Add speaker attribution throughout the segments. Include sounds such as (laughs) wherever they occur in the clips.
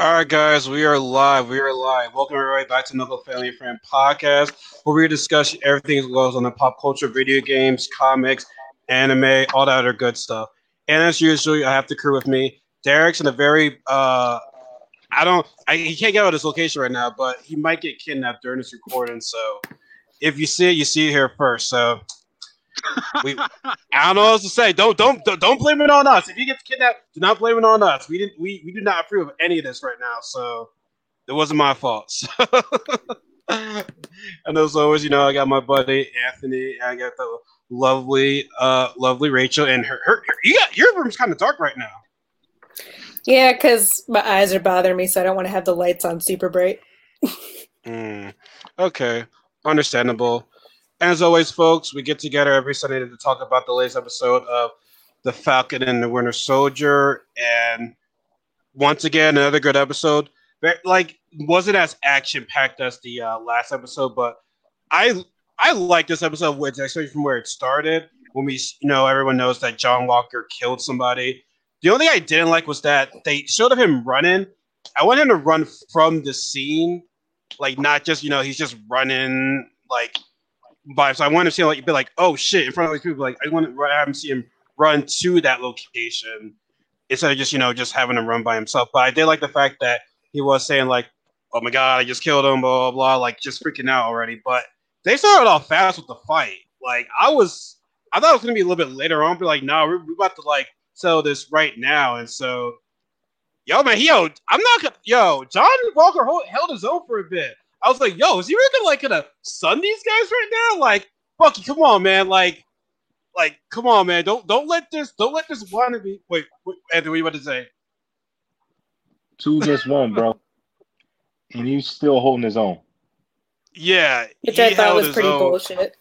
Speaker 1: All right, guys, we are live. We are live. Welcome everybody back to Knuckle Family and Friend Podcast, where we discuss everything that goes on the pop culture, video games, comics, anime, all that other good stuff. And as usual, I have the crew with me. Derrick's in a very uh, I don't. I, he can't get out of his location right now, but he might get kidnapped during this recording. So if you see it, you see it here first. So we, I don't know what else to say. Don't don't don't blame it on us. If he gets kidnapped, do not blame it on us. We didn't. We we do not approve of any of this right now. So it wasn't my fault. (laughs) So. and as always, you know, I got my buddy Anthony. I got the lovely, uh, lovely Rachel, and her. her, her you got your room's kind of dark right now.
Speaker 2: Yeah, because my eyes are bothering me, so I don't want to have the lights on super bright.
Speaker 1: mm, okay, understandable. As always, folks, we get together every Sunday to talk about the latest episode of The Falcon and the Winter Soldier. And once again, another good episode. Like, wasn't as action packed as the uh, last episode, but I I like this episode, which especially from where it started. When we, you know, everyone knows that John Walker killed somebody. The only thing I didn't like was that they showed him running. I want him to run from the scene, like not just you know he's just running like by. So I want to see like be like, oh shit, in front of these people. Like I want to have him see him run to that location instead of just you know just having him run by himself. But I did like the fact that he was saying like, oh my god, I just killed him, blah blah blah, like just freaking out already. But they started off fast with the fight. Like I was, I thought it was gonna be a little bit later on, but like no, we're, we're about to like sell this right now, and so. Yo, man, he yo, I'm not gonna. Yo, John Walker hold, held his own for a bit. I was like, yo, is he really gonna like gonna sun these guys right now? Like, Bucky, come on, man. Like, like, come on, man. Don't don't let this don't let this wannabe. Wait, wait Anthony, what you about to say?
Speaker 3: Two just one, bro, and he's still holding his own.
Speaker 1: Yeah,
Speaker 2: which I thought was pretty own. bullshit.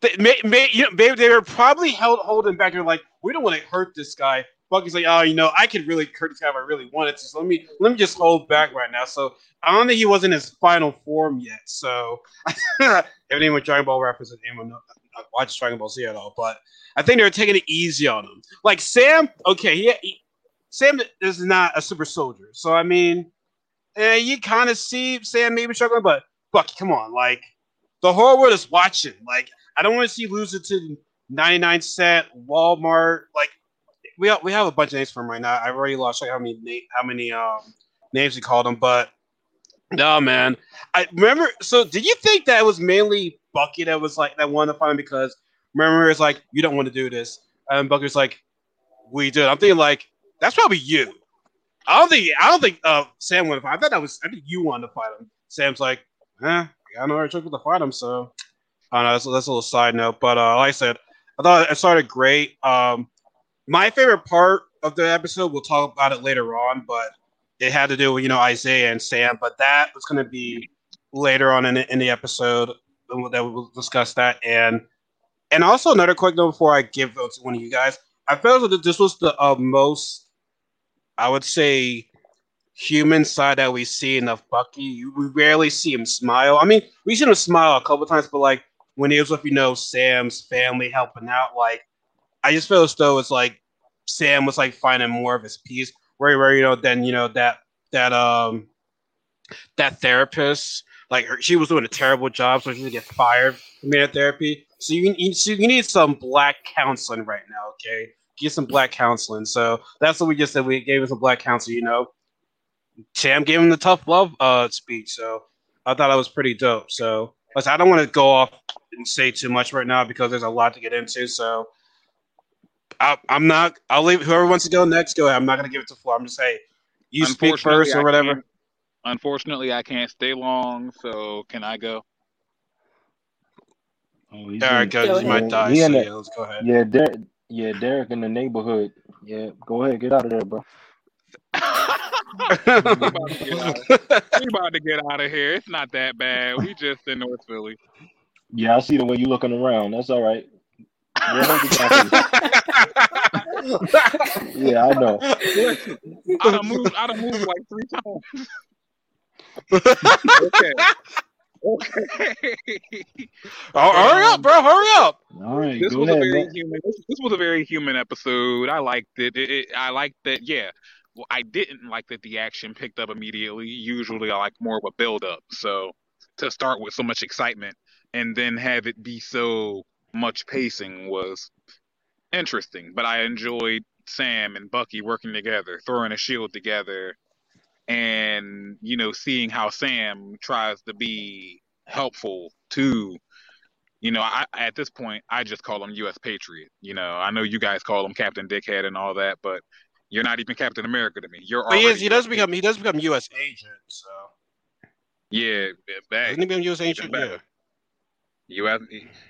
Speaker 1: They, may, may, you know, they, they were probably held holding back. They're like, we don't want to hurt this guy. Bucky's like, oh, you know, I could really hurt this guy if I really wanted to. So let me let me just hold back right now. So I don't think he was in his final form yet. So (laughs) everything with Dragon Ball references, anyone know, watch Dragon Ball Z at all, but I think they were taking it easy on him. Like Sam, okay, he, he Sam is not a super soldier, so I mean, eh, you kind of see Sam maybe struggling, but Bucky, come on, like the whole world is watching. Like I don't want to see lose it to 99 cent Walmart. Like we have, we have a bunch of names for him right now. I've already lost track how many how many um names he called him, but no man. I remember. So did you think that was mainly Bucky that was like that wanted to find him because remember it's like you don't want to do this, and Bucky's like we did. I'm thinking like that's probably you. I don't think I don't think uh, Sam wanted to fight. I thought that was I think you wanted to fight him. Sam's like, eh, I don't know where it took to fight him, so I don't know. That's, that's a little side note, but uh, like I said, I thought it started great. Um, my favorite part of the episode, we'll talk about it later on, but it had to do with you know Isaiah and Sam. But that was going to be later on in the, in the episode that we'll discuss that. And and also another quick note before I give it to one of you guys, I felt that this was the uh, most, I would say, human side that we see in of Bucky. We rarely see him smile. I mean, we see him smile a couple times, but like when he was with you know Sam's family helping out, like I just feel as though it's like Sam was like finding more of his peace. Where where you know then you know that that um that therapist like her, she was doing a terrible job, so she get fired from that therapy. So you, you so you need some black counseling right now, okay? Get some black counseling. So that's what we just said. We gave him some black counseling. You know, Sam gave him the tough love uh speech. So I thought that was pretty dope. So I don't want to go off and say too much right now because there's a lot to get into. So I, am not. I'll leave whoever wants to go next. Go ahead. I'm not going to give it to Flo. I'm just say you speak first or whatever.
Speaker 4: Unfortunately, I can't stay long. So can I go?
Speaker 1: Oh, All right, go. You might die. So, yeah, let's go ahead.
Speaker 3: Yeah, Derrick. Yeah, Derrick in the neighborhood. Yeah, go ahead. Get out of there, bro.
Speaker 4: we, about about to get out of here. It's not that bad. We just in North Philly.
Speaker 3: Yeah, I see the way you looking around. That's all right. (laughs) yeah, I know.
Speaker 4: I done moved. I done moved like three times.
Speaker 1: okay. Okay. Oh, hurry up, bro! Hurry up!
Speaker 3: All right.
Speaker 4: This was ahead, a very man. human. This, this, was a very human episode. I liked it. It, it. I liked that. Yeah, well, I didn't like that the action picked up immediately. Usually, I like more of a build up. So to start with so much excitement and then have it be so much pacing was interesting. But I enjoyed Sam and Bucky working together, throwing a shield together, and you know, seeing how Sam tries to be helpful to you know, I at this point I just call him U.S. Patriot. You know, I know you guys call him Captain Dickhead and all that, but you're not even Captain America to me. You're
Speaker 1: But he, is, he does become he does become U.S. agent. So
Speaker 4: yeah, back
Speaker 1: doesn't he become U.S. agent?
Speaker 4: back.
Speaker 1: Yeah.
Speaker 4: U.S.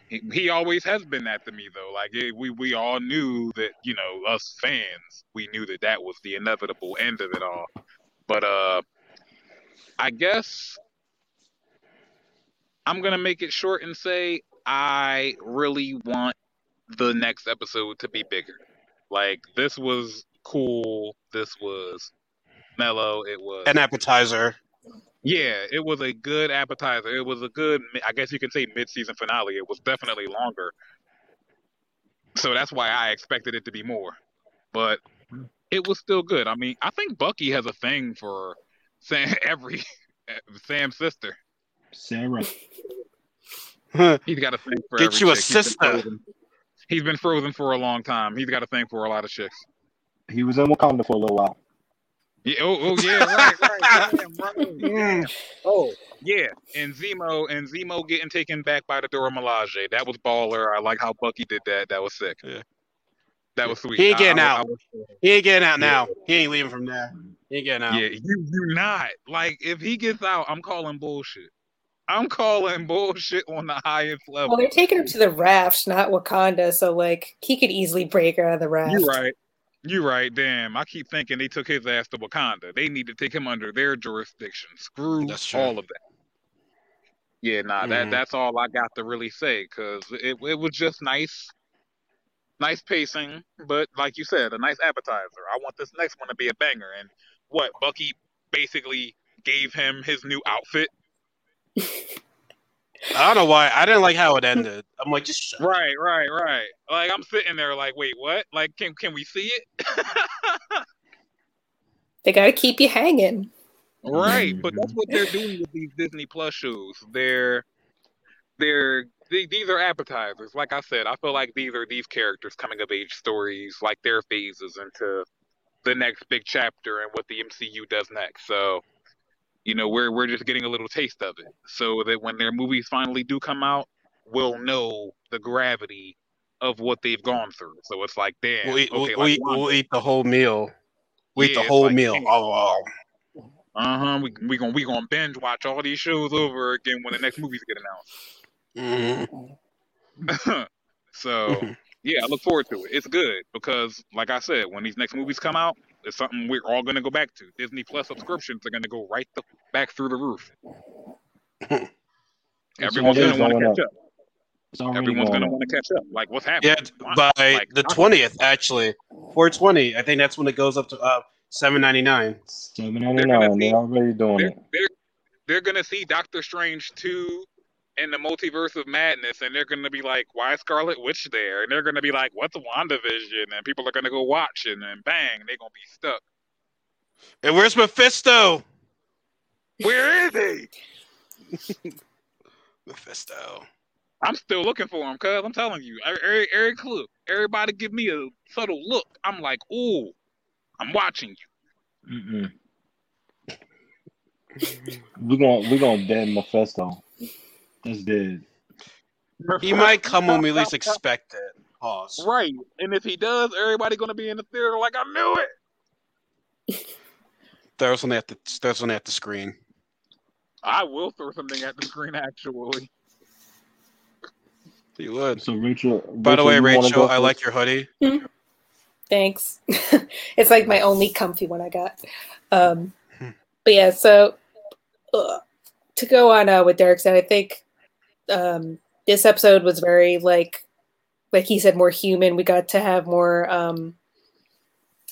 Speaker 4: He, he always has been that to me though. Like it, we we all knew that you know us fans we knew that that was the inevitable end of it all. But uh, I guess I'm gonna make it short and say I really want the next episode to be bigger. Like this was cool. This was mellow. It was
Speaker 1: An appetizer.
Speaker 4: Yeah, it was a good appetizer. It was a good, I guess you could say, mid-season finale. It was definitely longer, so that's why I expected it to be more. But it was still good. I mean, I think Bucky has a thing for Sam, (laughs) every Sam's sister.
Speaker 3: Sarah. (laughs)
Speaker 4: He's got a thing for
Speaker 1: Get
Speaker 4: every
Speaker 1: you a
Speaker 4: chick. He's been
Speaker 1: sister.
Speaker 4: frozen. He's been frozen for a long time. He's got a thing for a lot of chicks.
Speaker 3: He was in Wakanda for a little while.
Speaker 4: Yeah, oh, oh yeah, right, right, (laughs) damn, right.
Speaker 1: Mm.
Speaker 4: Oh, yeah, and Zemo and Zemo getting taken back by the Dora Milaje. That was baller. I like how Bucky did that. That was sick.
Speaker 1: Yeah.
Speaker 4: That was sweet.
Speaker 1: He ain't getting
Speaker 4: I-
Speaker 1: out.
Speaker 4: I was-
Speaker 1: He ain't getting out now. He ain't leaving from there. He ain't getting out.
Speaker 4: yeah, you you not like if he gets out, I'm calling bullshit. I'm calling bullshit on the highest level.
Speaker 2: Well, they're taking him to the raft, not Wakanda, so like he could easily break out of the raft.
Speaker 4: You right. You right. Damn. I keep thinking they took his ass to Wakanda. They need to take him under their jurisdiction. Screw all of that. Yeah, nah. That
Speaker 1: Mhm.
Speaker 4: that's all I got to really say because it it was just nice, nice pacing. But like you said, a nice appetizer. I want this next one to be a banger. And what Bucky basically gave him his new outfit. (laughs)
Speaker 1: I don't know why. I didn't like how it (laughs) ended. I'm like, just shut up.
Speaker 4: Right, right, right. Like I'm sitting there like, wait, what? Like, can can we see it? (laughs)
Speaker 2: They got to keep you hanging.
Speaker 4: Right, but that's what they're (laughs) doing with these Disney Plus shows. They're they're the- these are appetizers. Like I said, I feel like these are these characters coming of age stories, like their phases into the next big chapter and what the MCU does next. So, you know, we're we're just getting a little taste of it, so that when their movies finally do come out, we'll know the gravity of what they've gone through. So it's like, damn,
Speaker 1: We'll eat,
Speaker 4: okay,
Speaker 1: we'll,
Speaker 4: like
Speaker 1: eat, we'll eat the whole meal. We eat the whole
Speaker 4: like,
Speaker 1: meal. Oh, oh.
Speaker 4: Uh huh. We we gonna we gonna binge watch all these shows over again when the next movies get announced.
Speaker 1: Mhm. (laughs)
Speaker 4: so yeah, I look forward to it. It's good because, like I said, when these next movies come out, it's something we're all gonna go back to. Disney Plus subscriptions are gonna go right the back through the roof. Everyone's gonna want to catch up.
Speaker 3: It's already
Speaker 4: Everyone's
Speaker 3: going
Speaker 4: gonna want to catch up. Like what's happening?
Speaker 1: Yeah, by
Speaker 4: Like,
Speaker 1: the twentieth, actually, four twenty. I think that's when it goes up to uh, seven ninety nine.
Speaker 3: Seven ninety nine. They're already doing
Speaker 4: they're,
Speaker 3: it.
Speaker 4: they're they're gonna see Doctor Strange two in the multiverse of madness, and they're gonna be like, "Why is Scarlet Witch there?" And they're gonna be like, "What's WandaVision?" And people are gonna go watch, and then bang, they're gonna be stuck.
Speaker 1: And where's Mephisto?
Speaker 4: Where is he? (laughs)
Speaker 1: Mephisto.
Speaker 4: I'm still looking for him, cuz I'm telling you, every, every clue, everybody give me a subtle look. I'm like, "Ooh, I'm watching you."
Speaker 3: Mm-mm. (laughs) We're gonna we're gonna dead Mephisto. That's dead.
Speaker 1: He might come when we least expect it. Pause.
Speaker 4: Right, and if he does, everybody gonna be in the theater like, "I knew it." (laughs)
Speaker 1: Throw something at the throw something at the screen.
Speaker 4: I will throw something at the screen, actually.
Speaker 1: You would.
Speaker 3: So Rachel.
Speaker 1: By the way, Rachel, I
Speaker 3: first?
Speaker 1: like your hoodie.
Speaker 2: Thanks. (laughs) it's like my only comfy one I got. Um,
Speaker 1: Hmm.
Speaker 2: but yeah, so uh, to go on uh, what Derrick said, I think um, this episode was very like, like he said, more human. We got to have more. Um,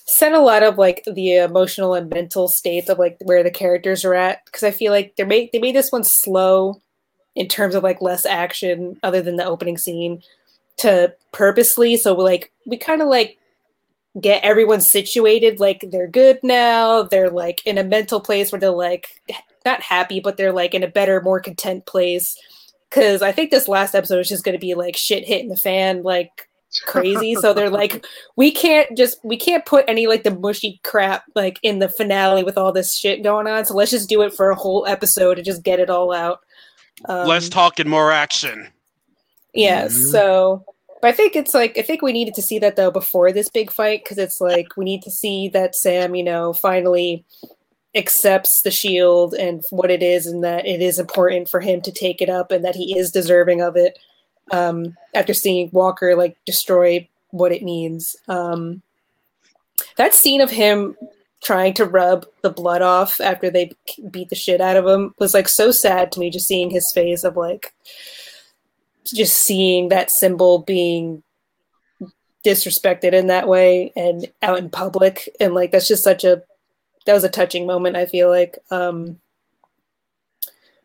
Speaker 2: set a lot of like the emotional and mental states of like where the characters are at because I feel like they made they made this one slow in terms of like less action other than the opening scene to purposely so like we kind of like get everyone situated like they're good now they're like in a mental place where they're like not happy but they're like in a better more content place because i think this last episode is just going to be like shit hitting the fan like crazy so they're like (laughs) we can't just we can't put any like the mushy crap like in the finale with all this shit going on so let's just do it for a whole episode and just get it all out um,
Speaker 1: Less talk and more action.
Speaker 2: yeah,
Speaker 3: Mhm.
Speaker 2: so but I think it's like I think we needed to see that though before this big fight because it's like we need to see that Sam, you know, finally accepts the shield and what it is and that it is important for him to take it up and that he is deserving of it um after seeing Walker like destroy what it means. Um that scene of him trying to rub the blood off after they beat the shit out of him was like so sad to me just seeing his face of like just seeing that symbol being disrespected in that way and out in public and like that's just such a that was a touching moment i feel like um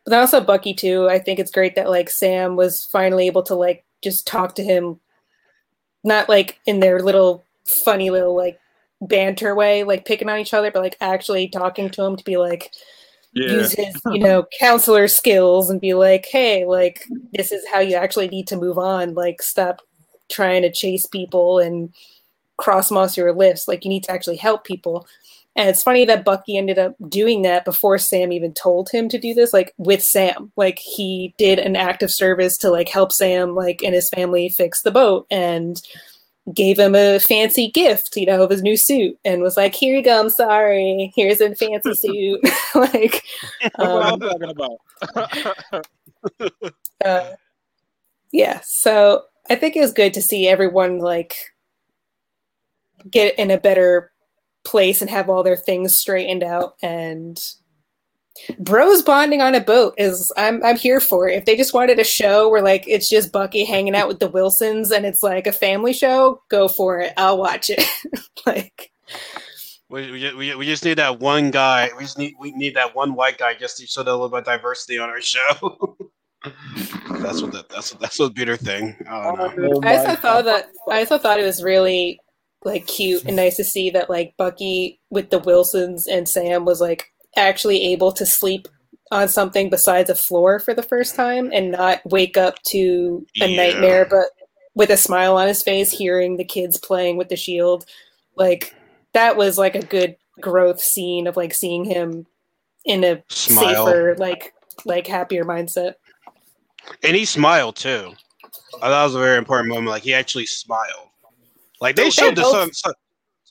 Speaker 2: but then also bucky too. I think it's great that like sam was finally able to like just talk to him not like in their little funny little like banter way like picking on each other but like actually talking to him to be like
Speaker 4: Yeah.
Speaker 2: use his you know (laughs) counselor skills and be like hey like this is how you actually need to move on. Like stop trying to chase people and cross moss your lifts. Like you need to actually help people and it's funny that bucky ended up doing that before sam even told him to do this like with sam like he did an act of service to like help sam like and his family fix the boat and gave him a fancy gift, you know, of his new suit, and was like, "Here you go. I'm sorry. Here's a fancy (laughs) suit." (laughs) like,
Speaker 4: That's (laughs) what I'm
Speaker 2: um,
Speaker 4: talking about.
Speaker 2: uh, yeah. So I think it was good to see everyone like get in a better place and have all their things straightened out and bros bonding on a boat is I'm I'm here for it. If they just wanted a show where like it's just Bucky hanging out with the Wilsons and it's like a family show, go for it. I'll watch it. (laughs) like
Speaker 1: We, we, we, we just need that one guy. We just need we need that one white guy just to show a little bit of diversity on our show. (laughs) that's what that, that's what that's what be their thing. I don't.
Speaker 3: Oh
Speaker 2: I also thought that I also thought it was really like cute and hmm. nice to see that like Bucky with the Wilsons and Sam was like actually able to sleep on something besides a floor for the first time and not wake up to a
Speaker 1: Yeah.
Speaker 2: nightmare but with a smile on his face hearing the kids playing with the shield like that was like a good growth scene of like seeing him in a
Speaker 1: Smile.
Speaker 2: safer like like happier mindset
Speaker 1: And he smiled too. I thought that was a very important moment. Like he actually smiled. Like they
Speaker 2: They
Speaker 1: showed this.
Speaker 2: both-
Speaker 1: Some, some,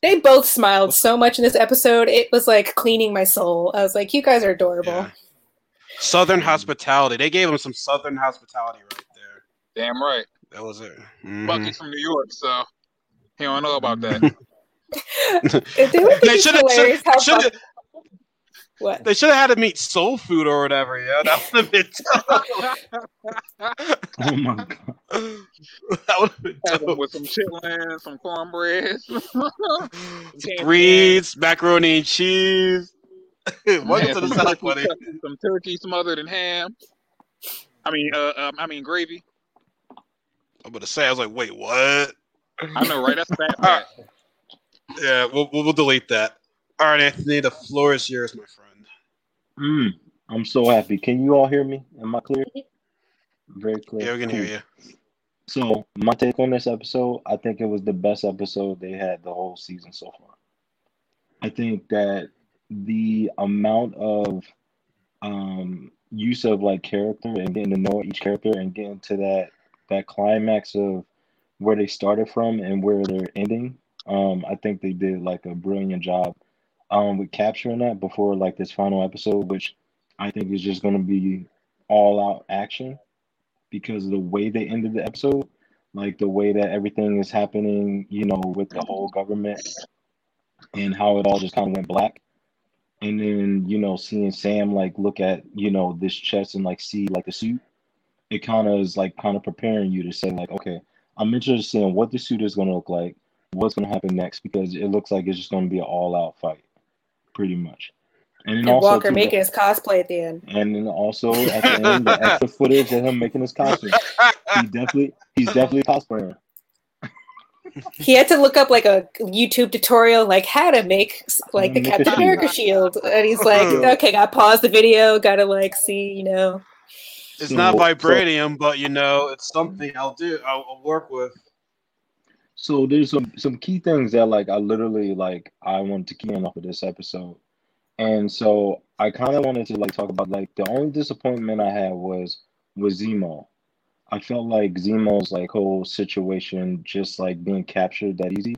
Speaker 2: They both smiled so much in this episode. It was like cleaning my soul. I was like, you guys are adorable.
Speaker 1: yeah. Southern hospitality. They gave him some Southern hospitality right there.
Speaker 4: Damn right.
Speaker 1: That was it. Mhm.
Speaker 4: Bucky's from New York, so he don't know about that. (laughs)
Speaker 2: They would (laughs)
Speaker 1: They
Speaker 2: think
Speaker 1: should
Speaker 2: it's hilarious
Speaker 1: have.
Speaker 2: Buck- what?
Speaker 1: They should have had to meet soul food or whatever. Yeah, that would have been. (laughs)
Speaker 3: Oh my god.
Speaker 1: that would have been
Speaker 4: Have him
Speaker 1: dope.
Speaker 4: with some chitlins, some cornbread.
Speaker 1: Greens, (laughs) macaroni and cheese. (laughs) Welcome to the South,
Speaker 4: turkey-
Speaker 1: buddy.
Speaker 4: some turkey smothered in ham. I mean, uh, um, I mean gravy.
Speaker 1: I'm gonna say, I was like, wait, what?
Speaker 4: I know, right? That's fat.
Speaker 1: Ah. Yeah, we'll, we'll, we'll delete that. All right, Anthony, the floor is yours, my friend.
Speaker 3: Mm, I'm so happy. Can you all hear me? Am I clear? Very clear.
Speaker 1: Yeah, we can hear you.
Speaker 3: So my take on this episode, I think it was the best episode they had the whole season so far. I think that the amount of um, use of like character and getting to know each character and getting to that that climax of where they started from and where they're ending, um, I think they did like a brilliant job um, with capturing that before like this final episode, which I think is just going to be all out action because of the way they ended the episode, like the way that everything is happening, you know, with the whole government and how it all just kind of went black. And then, you know, seeing Sam like look at, you know, this chest and like see like the suit, it kind of is like kind of preparing you to say, like, okay, I'm interested in what the suit is going to look like, what's going to happen next, because it looks like it's just going to be an all out fight, pretty much. And
Speaker 2: And
Speaker 3: also,
Speaker 2: Walker
Speaker 3: too,
Speaker 2: making his cosplay at the end.
Speaker 3: and then also at the end, the extra footage of him making his costume. He definitely, he's definitely a cosplayer.
Speaker 2: he had to look up like a YouTube tutorial, like how to make like the
Speaker 3: Make
Speaker 2: Captain
Speaker 3: shield.
Speaker 2: America shield, and he's like, (laughs) okay, got to pause the video, gotta like see, you know.
Speaker 1: It's
Speaker 3: So-
Speaker 1: not
Speaker 3: so-
Speaker 1: vibranium, but you know, it's something I'll do. I'll, I'll work with.
Speaker 3: So there's some some key things that like I literally like I wanted to key in off of this episode, and so I kind of wanted to like talk about like the only disappointment I had was was Zemo. I felt like Zemo's like whole situation just like being captured that easy,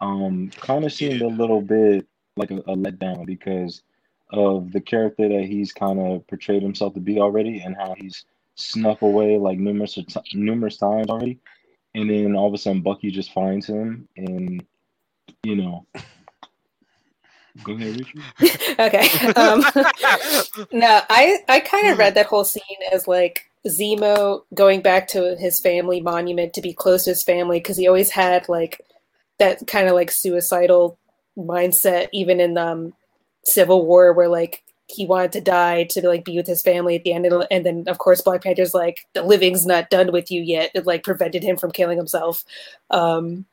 Speaker 3: um, kind of seemed a little bit like a, a letdown because of the character that he's kind of portrayed himself to be already and how he's snuck away like numerous numerous times already and then all of a sudden Bucky just finds him, and you know, (laughs) go ahead, Richard. (laughs)
Speaker 2: okay. Um, (laughs) no, I I kind of read that whole scene as like Zemo going back to his family monument to be close to his family because he always had like that kind of like suicidal mindset, even in um, Civil War, where like he wanted to die to like be with his family at the end, and then of course Black Panther's like the living's not done with you yet. It like prevented him from killing himself. Um,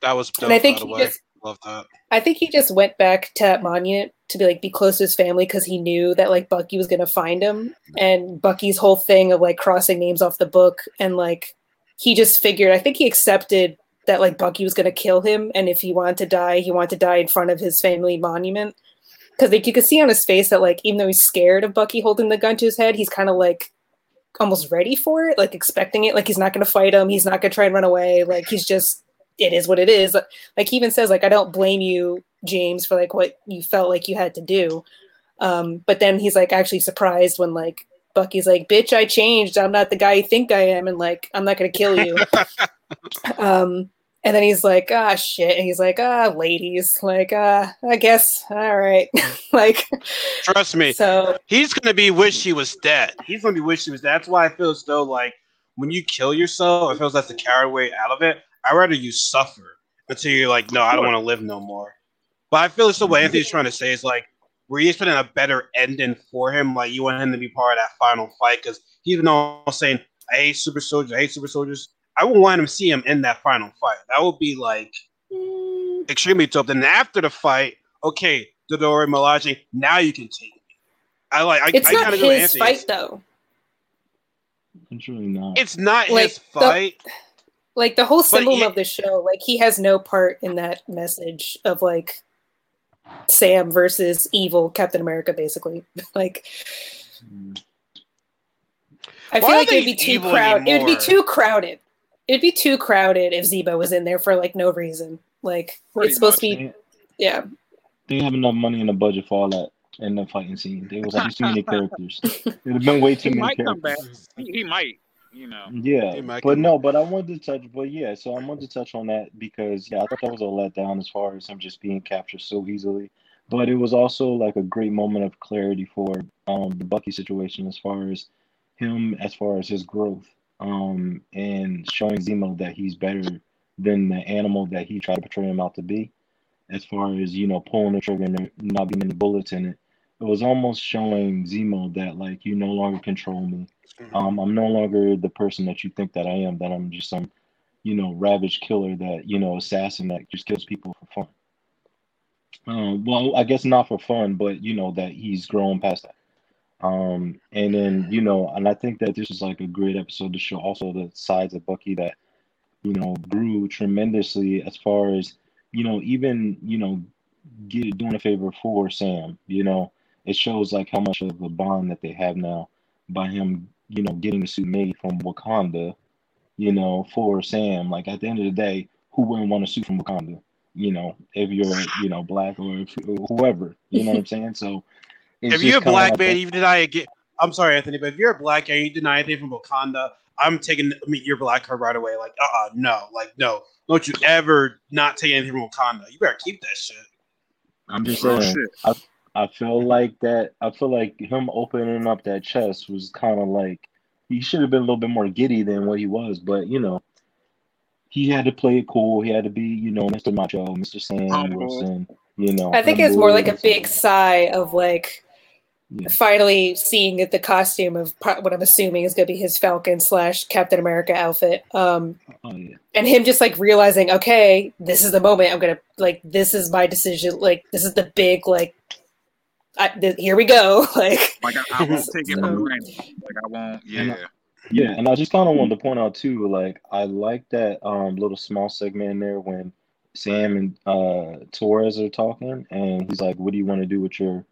Speaker 1: That was dope,
Speaker 2: and I think he
Speaker 1: way.
Speaker 2: just
Speaker 1: Love that.
Speaker 2: I think he just went back to that monument to be like be close to his family because he knew that like Bucky was gonna find him, and Bucky's whole thing of like crossing names off the book and like he just figured. I think he accepted that like Bucky was gonna kill him, and if he wanted to die, he wanted to die in front of his family monument. Because like you could see on his face that like even though he's scared of Bucky holding the gun to his head, he's kind of like almost ready for it, like expecting it. Like he's not gonna fight him, he's not gonna try and run away. Like he's just it is what it is. Like he even says like i don't blame you james for like what you felt like you had to do. Um but then he's like actually surprised when like bucky's like bitch i changed. I'm not the guy you think i am and like i'm not gonna kill you. (laughs) Um and then he's like ah shit and he's like ah ladies like uh i guess all right (laughs) like
Speaker 1: Trust me,
Speaker 2: so
Speaker 1: he's gonna be wish he was dead. He's gonna be wish he was dead. That's why I feel as though like when you kill yourself, it feels that's the coward way out of it. I'd rather you suffer until you're like, no, I don't want to live no more. But I feel as though what Anthony's trying to say is like, were you expecting a better ending for him? Like you want him to be part of that final fight because he's been all saying, I hate super soldiers, I hate super soldiers. I would want him to see him in that final fight. That would be like extremely dope. Then after the fight, okay, Dodori Milaje, now you can take me. I like. I,
Speaker 2: it's
Speaker 1: I
Speaker 2: not
Speaker 1: kinda go with
Speaker 2: his
Speaker 1: Anthony.
Speaker 2: fight though
Speaker 3: It's really not.
Speaker 1: It's not
Speaker 2: Like,
Speaker 1: his
Speaker 2: the-
Speaker 1: fight.
Speaker 2: like the whole symbol
Speaker 1: yeah-
Speaker 2: of the show like he has no part in that message of like sam versus evil captain america basically (laughs) like mm. i feel
Speaker 1: Why are
Speaker 2: like it'd be too crowded it'd be too crowded it'd be too crowded if zemo was in there for like no reason like
Speaker 4: Pretty
Speaker 2: it's supposed to
Speaker 3: they,
Speaker 2: be yeah
Speaker 3: they have enough money in the budget for all that in the fighting scene. There was like too many (laughs) characters. It'd have been way too
Speaker 4: He
Speaker 3: many
Speaker 4: might come back.
Speaker 3: characters.
Speaker 4: He, he might, you know.
Speaker 3: Yeah,
Speaker 1: He might
Speaker 3: but
Speaker 1: come
Speaker 3: no, but I wanted to touch, but yeah, so I wanted to touch on that because yeah, I thought that was a letdown as far as him just being captured so easily. But it was also like a great moment of clarity for um the Bucky situation as far as him, as far as his growth, um, and showing Zemo that he's better than the animal that he tried to portray him out to be. As far as you know, pulling the trigger and not being any bullets in it, it was almost showing Zemo that like you no longer control me. Um, I'm no longer the person that you think that I am. That I'm just some, you know, ravaged killer that you know, assassin that just kills people for fun. Um, well, I guess not for fun, but you know that he's grown past that. Um, and then you know, and I think that this is like a great episode to show also the sides of Bucky that you know grew tremendously as far as you know, even you know, get doing a favor for Sam. You know, it shows like how much of a bond that they have now by him, you know, getting the suit made from Wakanda, you know, for Sam. Like at the end of the day, who wouldn't want a suit from Wakanda? You know, if you're, you know, black or if, whoever, you know what I'm (laughs) saying? So, it's
Speaker 1: if you're a black man,
Speaker 3: a-
Speaker 1: you deny it. Get, I'm sorry, Anthony, but if you're a black and you deny anything from Wakanda, I'm taking I mean, your black card right away. Like, uh, uh no, like, no, don't you ever not take anything from Wakanda. You better keep that shit.
Speaker 3: I'm just saying,
Speaker 4: shit.
Speaker 3: I feel like that. I feel like him opening up that chest was kind of like he should have been a little bit more giddy than what he was. But you know, he had to play it cool. He had to be, you know, Mr. Macho, Mr. Sam Wilson. You know,
Speaker 2: i think it's more like a big sigh of like
Speaker 3: Yeah.
Speaker 2: Finally seeing the costume of what I'm assuming is going to be his Falcon slash Captain America outfit. Um,
Speaker 3: Oh yeah.
Speaker 2: and him just like realizing, okay, this is the moment I'm gonna like. This is my decision. Like this is the big like. I, th- here we go. (laughs) Like
Speaker 4: Like I, I won't (laughs) take it for
Speaker 2: So-
Speaker 4: granted. Like I won't. Yeah.
Speaker 3: Yeah, and I just kind of wanted to point out too, like I like that um little small segment in there when Sam and uh Torres are talking, and he's like, "What do you want to do with your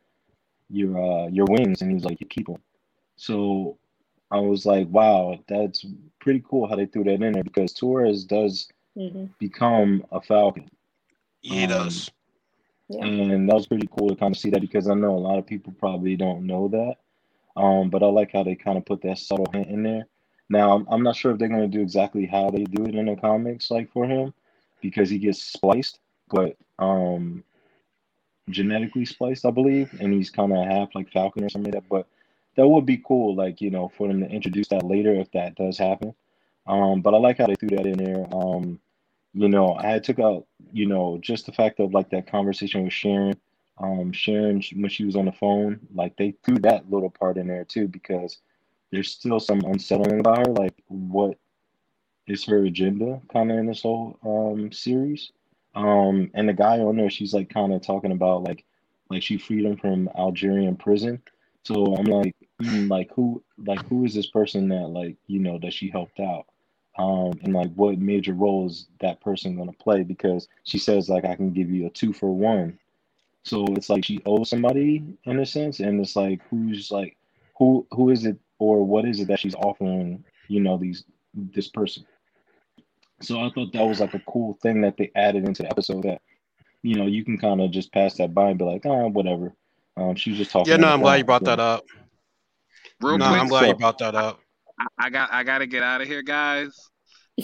Speaker 3: your uh your wings?" And he's like, "You keep them." So I was like, "Wow, that's pretty cool how they threw that in there because Torres does
Speaker 2: mhm.
Speaker 3: become a Falcon,
Speaker 1: He
Speaker 3: Um,
Speaker 1: does.
Speaker 2: Yeah.
Speaker 3: and that was pretty cool to kind of see that because I know a lot of people probably don't know that. Um, but I like how they kind of put that subtle hint in there. Now, I'm, I'm not sure if they're going to do exactly how they do it in the comics, like for him, because he gets spliced, but um, genetically spliced, I believe, and he's kind of half like Falcon or something like that. But that would be cool, like you know, for them to introduce that later if that does happen. Um, but I like how they threw that in there. Um, you know, I took out, you know, just the fact of like that conversation with Sharon. Um, Sharon, when she was on the phone, like they threw that little part in there too because there's still some unsettling about her. Like, what is her agenda kind of in this whole um series? Um, and the guy on there, she's like kind of talking about like, like she freed him from Algerian prison. So I'm like, hmm, like who, like who is this person that like you know that she helped out? um, and like what major role is that person going to play because she says like i can give you a two for one so it's like she owes somebody in a sense and it's like who's like who who is it or what is it that she's offering you know these this person so i thought that was like a cool thing that they added into the episode that you know you can kind of just pass that by and be like oh whatever um she was just talking
Speaker 1: Yeah, no, I'm glad you brought
Speaker 3: you
Speaker 1: that up.
Speaker 4: Real
Speaker 1: No,
Speaker 4: quick,
Speaker 1: I'm glad you brought that up.
Speaker 4: I, I got I gotta get out of here, guys. (laughs)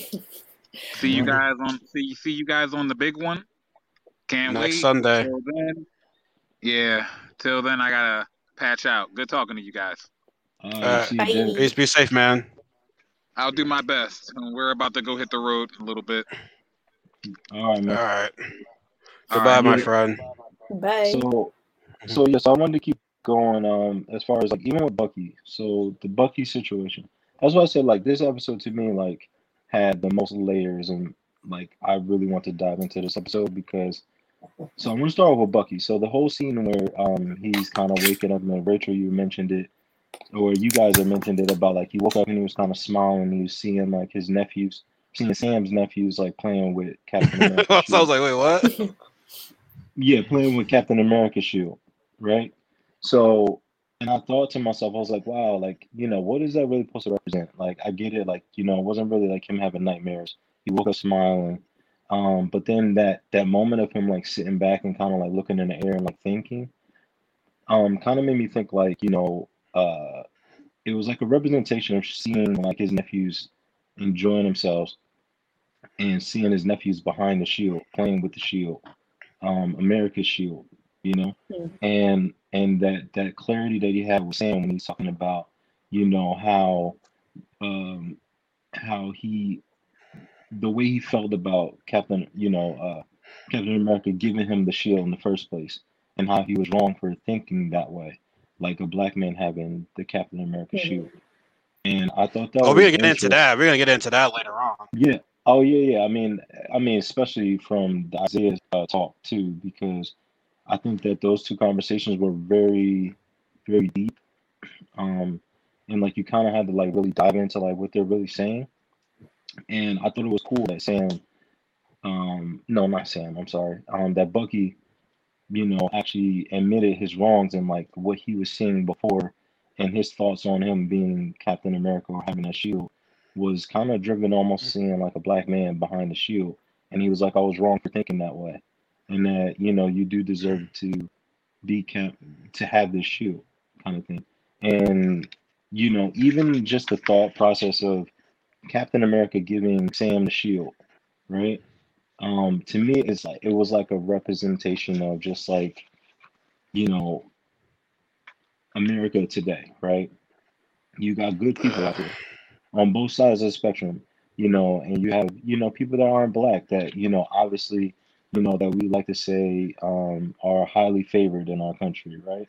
Speaker 4: see you guys on see see you guys on the big one. Can't
Speaker 1: Next
Speaker 4: wait.
Speaker 1: Sunday.
Speaker 4: Till then, yeah. Till then, I gotta patch out. Good talking to you guys.
Speaker 3: All
Speaker 1: Uh,
Speaker 3: right,
Speaker 2: Bye.
Speaker 1: Peace, be safe, man.
Speaker 4: I'll do my best. We're about to go hit the road a little bit.
Speaker 3: all right
Speaker 1: All
Speaker 3: man
Speaker 1: right.
Speaker 4: All
Speaker 1: Goodbye,
Speaker 4: right.
Speaker 1: my friend.
Speaker 2: Bye.
Speaker 3: So, so yes, I wanted to keep going. Um, as far as like even with Bucky, so the Bucky situation. That's why I said like this episode to me like had the most layers, and like I really want to dive into this episode because. So I'm gonna start off with Bucky. So the whole scene where um he's kind of waking up, and Rachel, you mentioned it, or you guys have mentioned it about like he woke up and he was kind of smiling. He was seeing like his nephews, seeing Sam's nephews like playing with (laughs) Captain America.
Speaker 1: so I was like, wait, what?
Speaker 3: Yeah, playing with Captain America shield, right? So, and I thought to myself, I was like, wow, like, you know, what is that really supposed to represent? Like, I get it, like, you know, it wasn't really like him having nightmares. He woke up smiling. Um, but then that that moment of him like sitting back and kind of like looking in the air and like thinking, um, kind of made me think like, you know, uh, it was like a representation of seeing like his nephews enjoying themselves and seeing his nephews behind the shield, playing with the shield um, America's Shield, you know,
Speaker 2: Hmm.
Speaker 3: and and that that clarity that he had with Sam when he's talking about, you know, how um, how he the way he felt about Captain, you know, uh, Captain America giving him the shield in the first place, and how he was wrong for thinking that way, like a black man having the Captain America
Speaker 2: Mhm.
Speaker 3: shield. And I thought that
Speaker 1: Oh,
Speaker 3: was
Speaker 1: we're gonna get into that. We're gonna get into that later on.
Speaker 3: Yeah. Oh yeah, yeah. I mean, I mean, especially from the Isaiah uh, talk too, because I think that those two conversations were very, very deep. Um, and like you kind of had to like really dive into like what they're really saying. And I thought it was cool that Sam, um, no, not Sam. I'm sorry. Um, that Bucky, you know, actually admitted his wrongs and like what he was seeing before, and his thoughts on him being Captain America or having a shield was kind of driven almost mm. seeing like a black man behind the shield. And he was like, I was wrong for thinking that way. And that, you know, you do deserve mm. to be cap- to have this shield kind of thing. And, you know, even just the thought process of Captain America giving Sam the shield, right? Um, to me, it's like it was like a representation of just like, you know, America today, right? You got good people out there on both sides of the spectrum, you know, and you have, you know, people that aren't black that, you know, obviously, you know, that we like to say um, are highly favored in our country, right?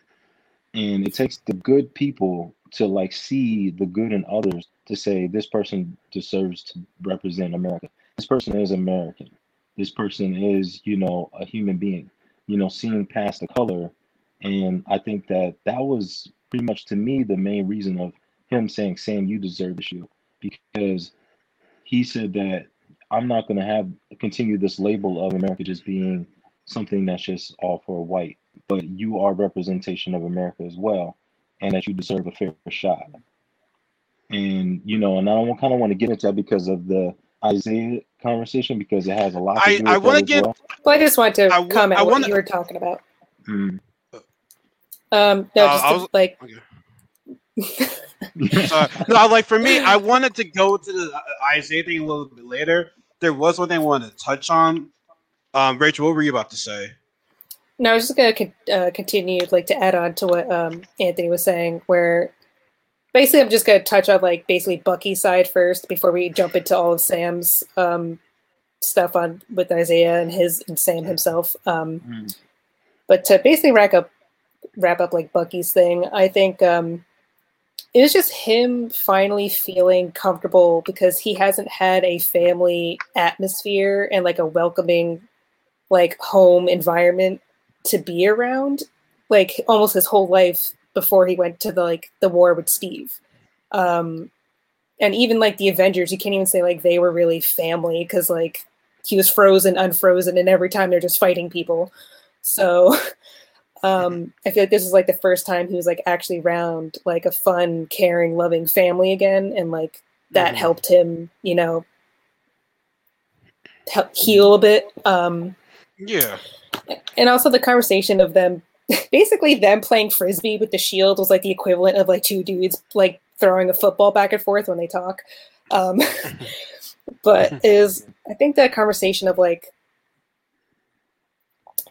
Speaker 3: and it takes the good people to like see the good in others to say this person deserves to represent America. This person is American. This person is, you know, a human being. You know, seeing past the color, and I think that that was pretty much to me the main reason of him saying, "Sam, you deserve the shield," because he said that I'm not going to have continue this label of America just being something that's just all for white, but you are representation of America as well, and that you deserve a fair shot. And you know, and I don't kind of want to get into that because of the Isaiah conversation because it has a lot. To
Speaker 1: I- I wanna get.
Speaker 3: well.
Speaker 2: Well, I just want to
Speaker 1: I
Speaker 2: comment
Speaker 1: I
Speaker 2: what
Speaker 1: wanna-
Speaker 2: you were talking about.
Speaker 3: Mm.
Speaker 2: Um, no,
Speaker 1: Uh,
Speaker 2: just
Speaker 1: I
Speaker 2: to,
Speaker 1: was-
Speaker 2: like (laughs)
Speaker 1: Uh, no, like for me, I wanted to go to the Isaiah thing a little bit later. There was one thing I wanted to touch on. Um, Rachel, what were you about to say?
Speaker 2: No, I was just gonna con- uh, continue, like to add on to what um, Anthony was saying, where basically I'm just gonna touch on like basically Bucky's side first before we jump into all of Sam's um, stuff on with Isaiah and his and Sam himself. Um,
Speaker 3: Mm.
Speaker 2: but to basically wrap up, wrap up like Bucky's thing, I think um, it was just him finally feeling comfortable because he hasn't had a family atmosphere and like a welcoming, like home environment to be around like almost his whole life before he went to the like the war with Steve. Um and even like the Avengers, you can't even say like they were really family because like he was frozen, unfrozen, and every time they're just fighting people. So (laughs) um I feel like this is like the first time he was like actually around like a fun, caring, loving family again, and like that
Speaker 1: Mhm.
Speaker 2: helped him, you know, help heal a bit. Um
Speaker 1: Yeah,
Speaker 2: and also the conversation of them (laughs) basically them playing frisbee with the shield was like the equivalent of like two dudes like throwing a football back and forth when they talk. Um (laughs) but (laughs) is i think that conversation of like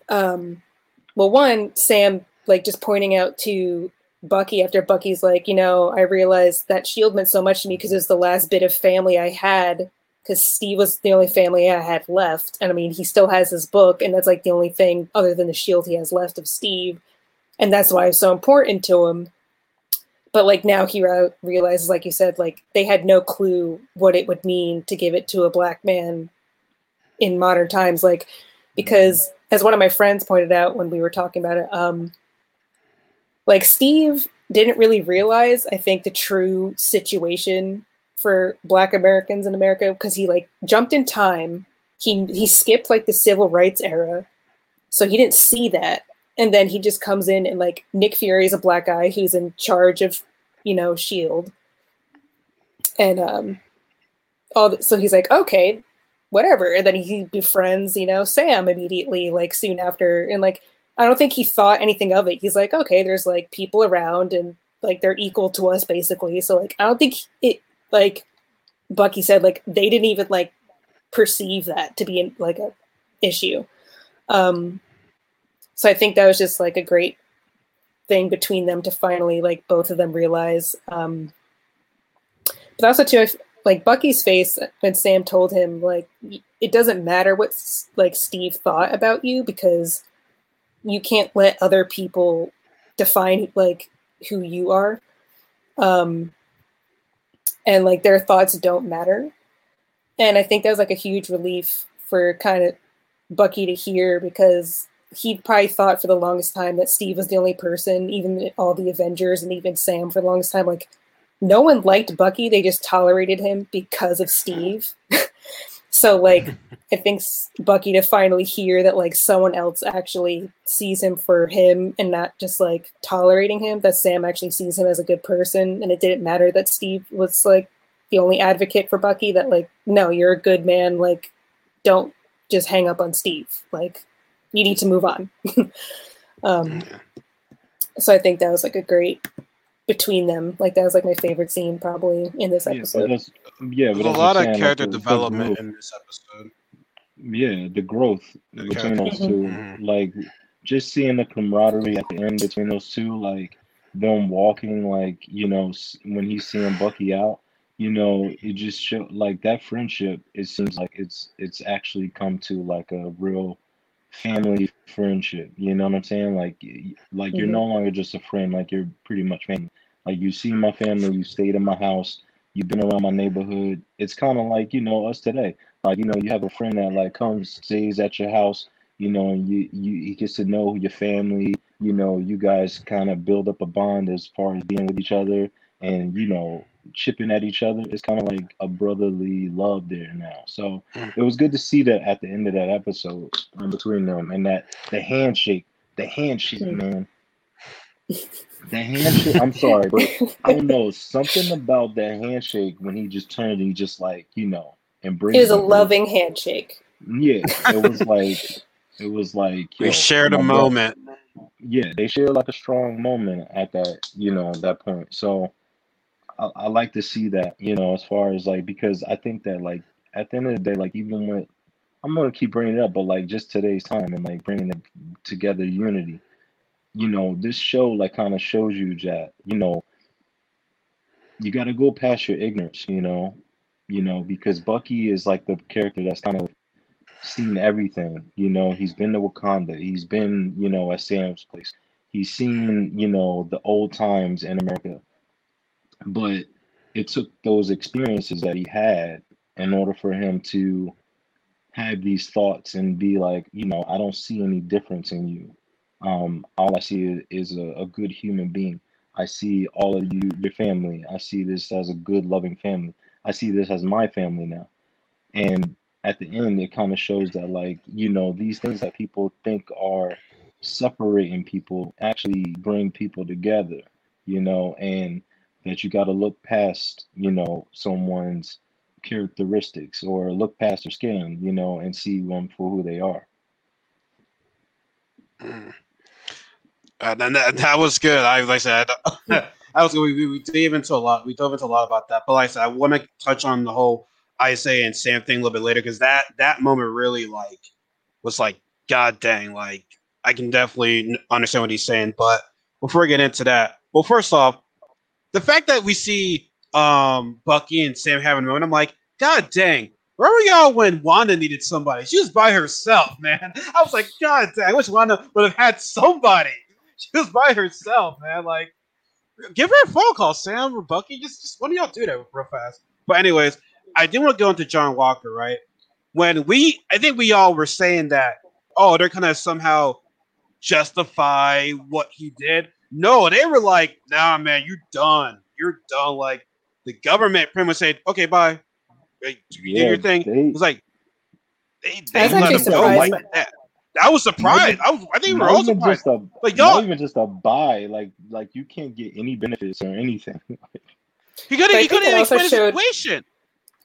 Speaker 2: um well one sam like just pointing out to bucky after bucky's like you know i realized that shield meant so much to me because it was the last bit of family i had because Steve was the only family I had left. And I mean, he still has his book, and that's like the only thing other than the shield he has left of Steve. And that's why it's so important to him. But like now he re- realizes, like you said, like they had no clue what it would mean to give it to a black man in modern times. Like, because as one of my friends pointed out when we were talking about it, um, like Steve didn't really realize, I think, the true situation for black americans in america because he like jumped in time. He he skipped like the civil rights era so he didn't see that. And then he just comes in and like nick fury is a black guy who's in charge of you know shield and um all the, so he's like okay whatever. And then he befriends you know sam immediately like soon after. And like i don't think he thought anything of it. He's like okay there's like people around and like they're equal to us basically. So like i don't think it like Bucky said, like they didn't even like perceive that to be like a issue. Um, so I think that was just like a great thing between them to finally like both of them realize. Um, but also too, if, like Bucky's face when Sam told him like it doesn't matter what like Steve thought about you because you can't let other people define like who you are. Um, and like their thoughts don't matter. And I think that was like a huge relief for kind of Bucky to hear because he probably thought for the longest time that Steve was the only person, even all the Avengers and even Sam for the longest time, like no one liked Bucky. They just tolerated him because of Steve. (laughs) so like (laughs) I think Bucky to finally hear that like someone else actually sees him for him and not just like tolerating him, that Sam actually sees him as a good person and it didn't matter that Steve was like the only advocate for Bucky, that like, no, you're a good man, like don't just hang up on Steve. Like you need to move on. (laughs) um so I think that was like a great between them. Like that was like my favorite scene probably in this
Speaker 3: Yeah, but
Speaker 2: episode.
Speaker 3: yeah,
Speaker 1: there's
Speaker 3: but
Speaker 1: a lot of
Speaker 3: I'm
Speaker 1: character
Speaker 3: like, the- the
Speaker 1: development in this episode.
Speaker 3: yeah, the growth
Speaker 1: The
Speaker 3: between those
Speaker 2: character.
Speaker 3: 2
Speaker 1: Mhm.
Speaker 3: like just seeing the camaraderie at the end between those two, like them walking, like you know, when he's seeing Bucky out, you know, it just show like that friendship. It seems like it's it's actually come to like a real family friendship. You know what I'm saying? Like, like you're
Speaker 2: Mhm.
Speaker 3: no longer just a friend. Like you're pretty much family. Like you see my family. You stayed in my house. You've been around my neighborhood. It's kind of like you know us today. Like you know, you have a friend that like comes, stays at your house. You know, and you you he gets to know your family. You know, you guys kind of build up a bond as far as being with each other, and you know, chipping at each other. It's kind of like a brotherly love there now. So it was good to see that at the end of that episode um, between them and that the handshake, the handshake,
Speaker 2: Hmm.
Speaker 3: man. (laughs) The handshake. I'm sorry, but I don't know (laughs) something about that handshake when he just turned and he just like you know embraced.
Speaker 2: It was a
Speaker 3: them.
Speaker 2: loving handshake.
Speaker 3: Yeah, it was (laughs) like it was like
Speaker 1: We
Speaker 3: yo,
Speaker 1: shared a
Speaker 3: my brother.
Speaker 1: moment.
Speaker 3: Yeah, they shared like a strong moment at that you know that point. So I, like to see that you know as far as like because I think that like at the end of the day like even when I'm gonna keep bringing it up, but like just today's time and like bringing it together unity. You know, this show like kind of shows you that you know you got to go past your ignorance. You know, you know because Bucky is like the character that's kind of seen everything. You know, he's been to Wakanda. He's been you know at Sam's place. He's seen you know the old times in America, but it took those experiences that he had in order for him to have these thoughts and be like, you know, I don't see any difference in you. Um, all I see is, a, a good human being. I see all of you, your family. I see this as a good, loving family. I see this as my family now. And at the end, it kind of shows that, like, you know, these things that people think are separating people actually bring people together, you know, and that you got to look past, you know, someone's characteristics or look past their skin, you know, and see them for who they are.
Speaker 1: Uh, and that, that was good. I like I said, (laughs) that was good. We, we, we dove into a lot. We dove into a lot about that. But like I said, I want to touch on the whole Isaiah and Sam thing a little bit later because that that moment really like was like, God dang, like I can definitely understand what he's saying. But before we get into that, well, first off, the fact that we see um Bucky and Sam having a moment, I'm like, God dang. Where were y'all when Wanda needed somebody? She was by herself, (laughs) man. I was like, God dang, I wish Wanda would have had somebody. (laughs) She was by herself, man. Like, give her a phone call, Sam or Bucky. Just, just one of y'all do that real fast. But anyways, I did want to go into John Walker, right? When we, I think we all were saying that, oh, they're gonna somehow justify what he did. No, they were like, nah, man, you're done. You're done. Like the government pretty much said, okay, bye. Like, You do your thing.
Speaker 3: they-
Speaker 1: It was like they,
Speaker 2: I
Speaker 1: they
Speaker 2: was
Speaker 1: let
Speaker 2: actually
Speaker 1: him go
Speaker 2: surprised
Speaker 1: like that. I was surprised. I, was, I think we were all surprised.
Speaker 3: just a
Speaker 1: Like, y'all-
Speaker 3: even just a buy. Like like you can't get any benefits or anything. (laughs)
Speaker 1: You couldn't.
Speaker 2: But I
Speaker 1: couldn't even
Speaker 2: also
Speaker 1: explain the
Speaker 2: showed-
Speaker 1: situation.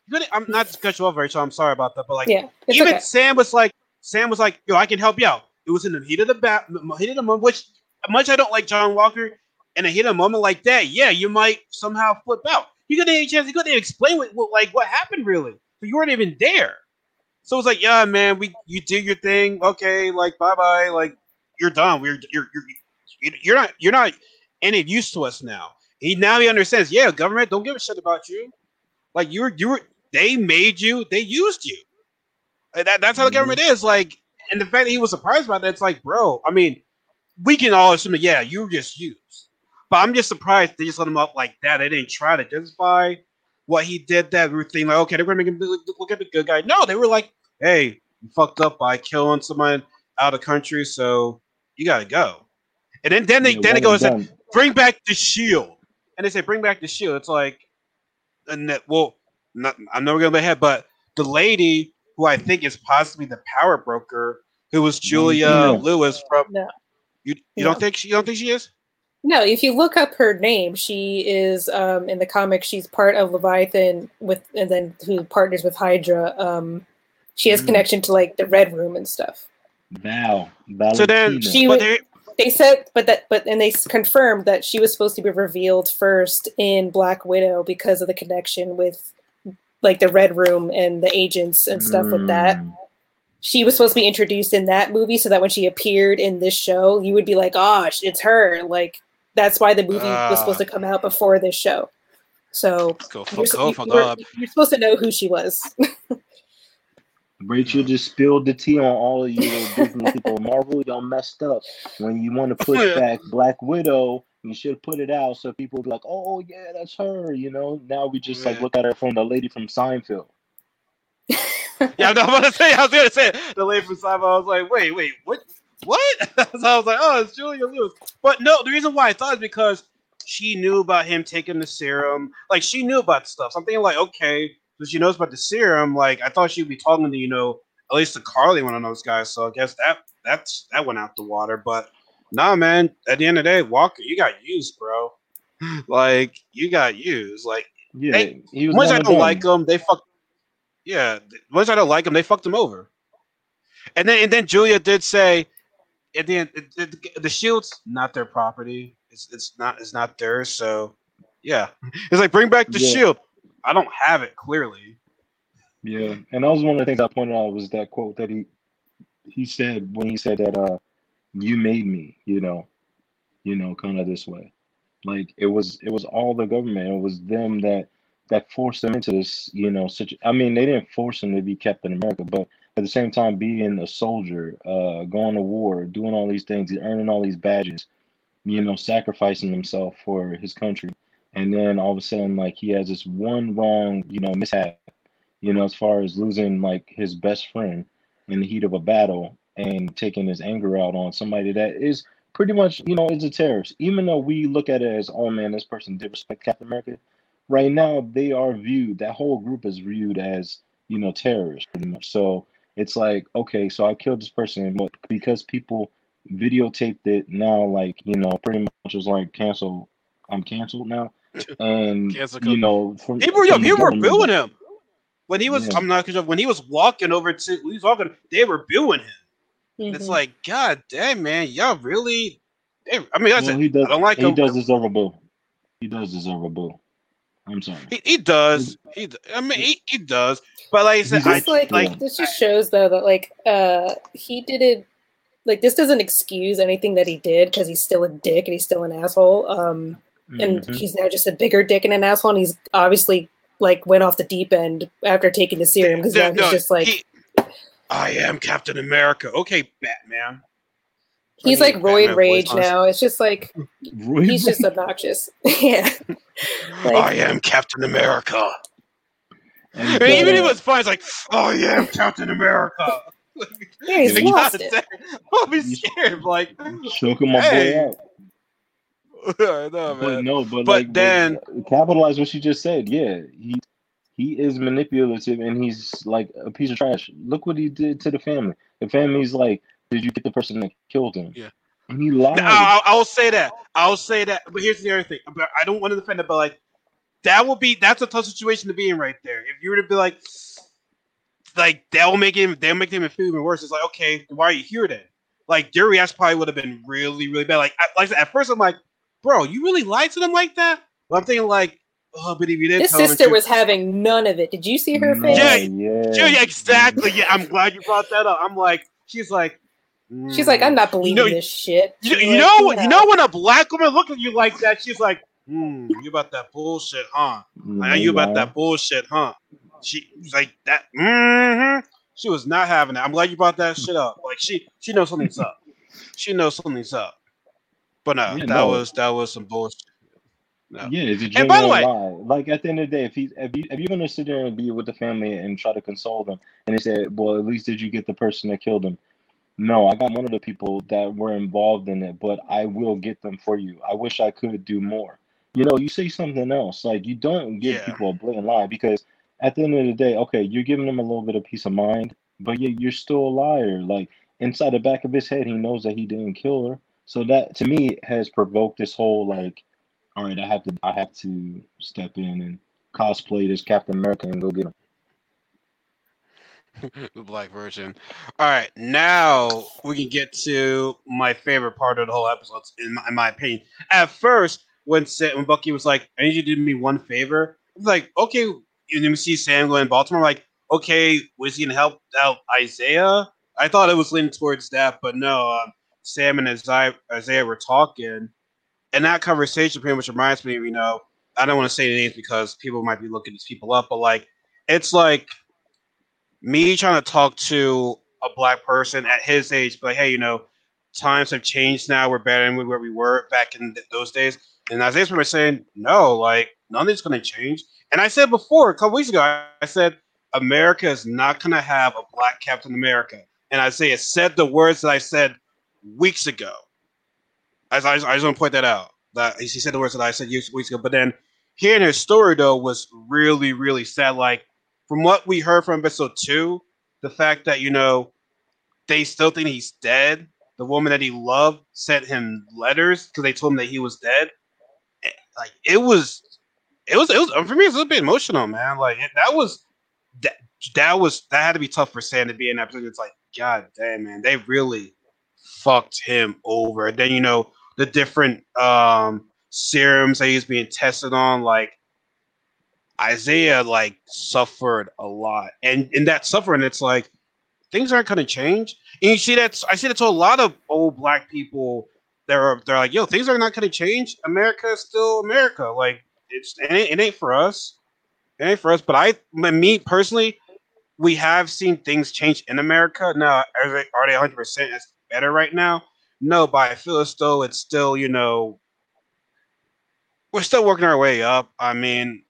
Speaker 1: You couldn't, I'm not to cut you off, Rachel. I'm sorry about that, but like,
Speaker 2: Yeah,
Speaker 1: even
Speaker 2: okay.
Speaker 1: Sam was like, Sam was like, "Yo, I can help you out." It was in the heat of the bat, heat of the moment. Which much I don't like John Walker, and a hit a moment like that, yeah, you might somehow flip out. You couldn't have a chance. You couldn't explain what, what like what happened really. So you weren't even there. So it's like, yeah, man, we you do your thing. Okay, like bye bye. Like you're done. We're you're you're you're not you're not any use to us now. He now he understands. Yeah, government don't give a shit about you. Like you were you were they made you. They used you. That, that's how the government mm-hmm. is. Like, and the fact that he was surprised by that, it's like, bro. I mean, we can all assume that yeah, you were just used. But I'm just surprised they just let him up like that. They didn't try to justify what he did. That routine, like, okay, they're gonna make him look, look at the good guy. No, they were like, hey, you fucked up by killing someone out of the country, so you gotta go. And then then they
Speaker 3: Yeah,
Speaker 1: then they go
Speaker 3: and
Speaker 1: and say, bring back the shield. And they say, bring back the shield. It's like, and that, well, not, I'm never going to ahead, but the lady who I think is possibly the power broker, who was Julia
Speaker 3: Yeah.
Speaker 1: Lewis from.
Speaker 2: No.
Speaker 1: You, you
Speaker 2: No.
Speaker 1: don't think she? You don't think she is?
Speaker 2: No, if you look up her name, she is um, in the comic. She's part of Leviathan with, and then who partners with Hydra. Um, she has
Speaker 3: Mhm.
Speaker 2: connection to like the Red Room and stuff.
Speaker 3: Val.
Speaker 1: So then,
Speaker 2: She
Speaker 1: but
Speaker 2: was-
Speaker 1: they,
Speaker 2: They said, but that, but and they confirmed that she was supposed to be revealed first in Black Widow because of the connection with like the Red Room and the agents and stuff with that. She was supposed to be introduced in that movie, so that when she appeared in this show, you would be like, "Oh, it's her!" Like that's why the movie was
Speaker 1: Ah.
Speaker 2: supposed to come out before this show. So
Speaker 1: go
Speaker 2: you're,
Speaker 1: go
Speaker 2: you-
Speaker 1: fuck
Speaker 2: you're-
Speaker 1: up.
Speaker 2: you're supposed to know who she was. (laughs)
Speaker 3: Rachel just spilled the tea on all of you (laughs) Disney people. Marvel, y'all messed up. When you want to push (laughs) back Black Widow, you should put it out so people be like, "Oh yeah, that's her." You know. Now we just like look at her from the lady from Seinfeld.
Speaker 1: Yeah, I'm not about to say. I was gonna say the lady from Cyber. I was like, wait, wait, what? What? (laughs) so I was like, oh, it's Julia Lewis. But no, the reason why I thought is because she knew about him taking the serum. Like she knew about stuff. So I'm thinking like, okay, so she knows about the serum. Like I thought she'd be talking to you know at least to Karli, one of those guys. So I guess that that's that went out the water. But nah, man. At the end of the day, Walker, you got used, bro. (laughs) Like you got used. Like
Speaker 3: Yeah,
Speaker 1: Hey,
Speaker 3: he was
Speaker 1: once I don't
Speaker 3: them.
Speaker 1: like them, they fuck. Yeah, once I don't like them, they fucked him over. And then and then Julia did say, at the end, it, it, the shield's not their property. It's it's not it's not theirs. So yeah, it's like bring back the
Speaker 3: Yeah.
Speaker 1: shield. I don't have it clearly.
Speaker 3: Yeah, and that was one of the things I pointed out was that quote that he he said when he said that uh you made me, you know, you know, kind of this way. Like it was it was all the government. It was them that that forced them into this, you know, such I mean, they didn't force him to be Captain America, but at the same time being a soldier, uh going to war, doing all these things, earning all these badges, you know, sacrificing himself for his country. And then all of a sudden like he has this one wrong, you know, mishap you know, as far as losing like his best friend in the heat of a battle and taking his anger out on somebody that is pretty much, you know, is a terrorist. Even though we look at it as, oh man, this person did respect Captain America, right now they are viewed, that whole group is viewed as, you know, terrorists pretty much. So it's like, okay, so I killed this person, but because people videotaped it now, like, you know, pretty much was like cancel, I'm canceled now. (laughs) And
Speaker 1: Cancel
Speaker 3: you know, from,
Speaker 1: People, yo,
Speaker 3: from the
Speaker 1: people were booing him when he was.
Speaker 3: Yeah.
Speaker 1: I'm not because when he was walking over to, he was walking. They were booing him. It's
Speaker 2: Mhm.
Speaker 1: like, god damn, man, y'all really. They, I mean, that's
Speaker 3: Well,
Speaker 1: it.
Speaker 3: he does.
Speaker 1: I don't like
Speaker 3: he
Speaker 1: him.
Speaker 3: does deserve a boo. He does deserve a boo. I'm sorry.
Speaker 1: He, he does. He, I mean, he, he does. But like I said,
Speaker 3: He's
Speaker 1: I
Speaker 2: like,
Speaker 1: like.
Speaker 2: this just shows though that like uh he didn't like this doesn't excuse anything that he did because he's still a dick and he's still an asshole. Um and
Speaker 3: Mhm.
Speaker 2: he's now just a bigger dick and an asshole and he's obviously like went off the deep end after taking the serum because now
Speaker 1: No,
Speaker 2: he's
Speaker 1: no,
Speaker 2: just like
Speaker 1: he- I am Captain America. Okay, Batman.
Speaker 2: He's like
Speaker 1: need
Speaker 2: roid rage
Speaker 1: voice
Speaker 2: now. It's just like
Speaker 3: Roy
Speaker 2: he's just obnoxious. (laughs) yeah. Like-
Speaker 1: I am Captain America.
Speaker 3: And
Speaker 1: I mean, even if it was fun, it's like, oh yeah, I am Captain America. (laughs)
Speaker 2: Yeah, he's
Speaker 1: Like,
Speaker 2: lost it.
Speaker 1: damn, (laughs) I'll be scared. Like,
Speaker 3: choking my
Speaker 1: Hey.
Speaker 3: boy out.
Speaker 1: I know,
Speaker 3: But no, but,
Speaker 1: But
Speaker 3: like,
Speaker 1: then-
Speaker 3: but capitalize what you just said. Yeah, he he is manipulative and he's like a piece of trash. Look what he did to the family. The family's like, did you get the person that killed him?
Speaker 1: Yeah.
Speaker 3: And he lied.
Speaker 1: I'll, I'll say that. I'll say that. But here's the other thing. But I don't want to defend it, but like that will be that's a tough situation to be in right there. If you were to be like, like that'll make him, they'll make him feel even worse. It's like, okay, why are you here then? Like their reaction probably would have been really, really bad. Like, I, like I at first I'm like, bro, you really lied to them like that? But I'm thinking like, oh, but if you did,
Speaker 2: His
Speaker 1: tell them the
Speaker 2: sister
Speaker 1: truth-
Speaker 2: was having none of it. Did you see her face?
Speaker 1: Yeah,
Speaker 3: yeah,
Speaker 1: Yeah, yeah, exactly. Yeah, I'm glad you brought that up. I'm like, she's like,
Speaker 2: She's like, I'm
Speaker 1: mm.
Speaker 2: not believing
Speaker 1: know-
Speaker 2: this shit.
Speaker 1: You, you know, what?
Speaker 2: yeah.
Speaker 1: you know when a black woman look at you like that, she's like, "Hmm, you about that bullshit, huh? I know you about that bullshit, huh?" She she's like that. hmm She was not having it. I'm glad you brought that shit up. Like she she knows something's up. She knows something's up. But no,
Speaker 3: Yeah,
Speaker 1: that
Speaker 3: no.
Speaker 1: was that was some bullshit. No.
Speaker 3: Yeah, it's a
Speaker 1: And by the way-
Speaker 3: lie. Like at the end of the day, if he if you if you're gonna sit there and be with the family and try to console them, and they say, "Well, at least did you get the person that killed him?" No, I got one of the people that were involved in it, but I will get them for you. I wish I could do more. You know, you say something else. Like you don't give
Speaker 1: Yeah.
Speaker 3: people a blatant lie because at the end of the day, okay, you're giving them a little bit of peace of mind, but yet you're still a liar. Like inside the back of his head, he knows that he didn't kill her. So that to me has provoked this whole like all right, I have to I have to step in and cosplay this Captain America and go get him. (laughs)
Speaker 1: the black version. All right, now we can get to my favorite part of the whole episode, in my, in my opinion. At first, when when Bucky was like, "I need you to do me one favor," I'm like, "Okay." And then we see Sam going to Baltimore. Like, okay, was he gonna help out Isaiah? I thought it was leaning towards that, but no. Um, Sam and Isaiah, Isaiah were talking, and that conversation pretty much reminds me you know. I don't want to say names because people might be looking these people up, but like, it's like me trying to talk to a black person at his age, like, hey, you know, times have changed now. We're better than where we were back in th- those days. And Isaiah's pretty much saying, no, like nothing's going to change. And I said before, a couple weeks ago, I, I said America is not going to have a black Captain America. And Isaiah said the words that I said weeks ago. As I, I just want to point that out. That he said the words that I said weeks ago. But then hearing his story though was really, really sad. Like from what we heard from episode two, the fact that you know they still think he's dead. The woman that he loved sent him letters because they told him that he was dead. Eh, Like it was, it was, it was for me. It was a bit emotional, man. Like it, that was that that was that had to be tough for Sam to be in that position. It's like, God damn, man, they really fucked him over. And then you know the different um serums that he's being tested on, like Isaiah like suffered a lot. And in that suffering, it's like things aren't gonna change. And you see that I see that to a lot of old black people. They're they're like, yo, things are not gonna change. America is still America. Like it's it ain't, it ain't for us. It ain't for us. But I, me personally, we have seen things change in America. Now, are they, are they 100 percent better right now? No, but I feel as though it's still, you know, we're still working our way up. I mean,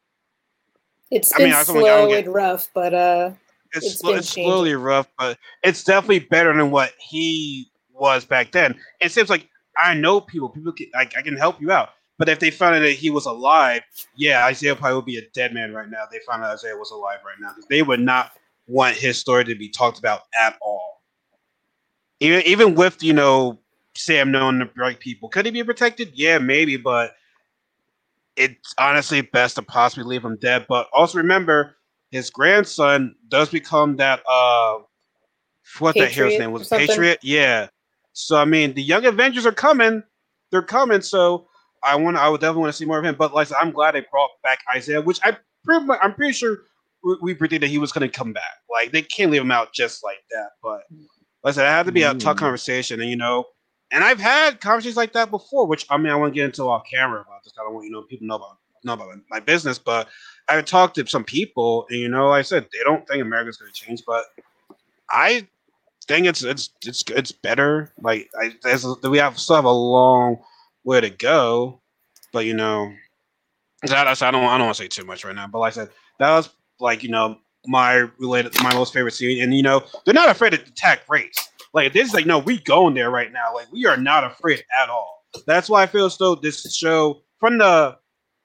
Speaker 2: It's been
Speaker 1: mean, I don't-
Speaker 2: slow
Speaker 1: don't get-
Speaker 2: and rough, but uh,
Speaker 1: it's
Speaker 2: It's
Speaker 1: sl-
Speaker 2: been
Speaker 1: it's slowly rough, but it's definitely better than what he was back then. It seems like I know people. People, can, I, I can help you out. But if they found out that he was alive, yeah, Isaiah probably would be a dead man right now. They found out Isaiah was alive right now because they would not want his story to be talked about at all. Even even with you know Sam knowing the right people, could he be protected? Yeah, maybe, but it's honestly best to possibly leave him dead. But also remember, his grandson does become that uh what that hero's name was? Patriot. Yeah. So I mean, the Young Avengers are coming. They're coming. So I want. I would definitely want to see more of him. But like I said, I'm glad they brought back Isaiah, which I pretty much, I'm pretty sure we, we predicted he was going to come back. Like they can't leave him out just like that. But like I said, it had to be a tough
Speaker 3: Mm.
Speaker 1: conversation, and you know. And I've had conversations like that before, which I mean, I want to get into off camera about this. I don't want you know people know about know about my business, but I've talked to some people, and you know, like I said they don't think America's going to change, but I think it's it's it's it's better. Like I, we have still have a long way to go, but you know, that, I don't I don't want to say too much right now. But like I said, that was like you know my related my most favorite scene, and you know they're not afraid to attack race. Like this is like no, we going there right now. Like we are not afraid at all. That's why I feel as though this show from the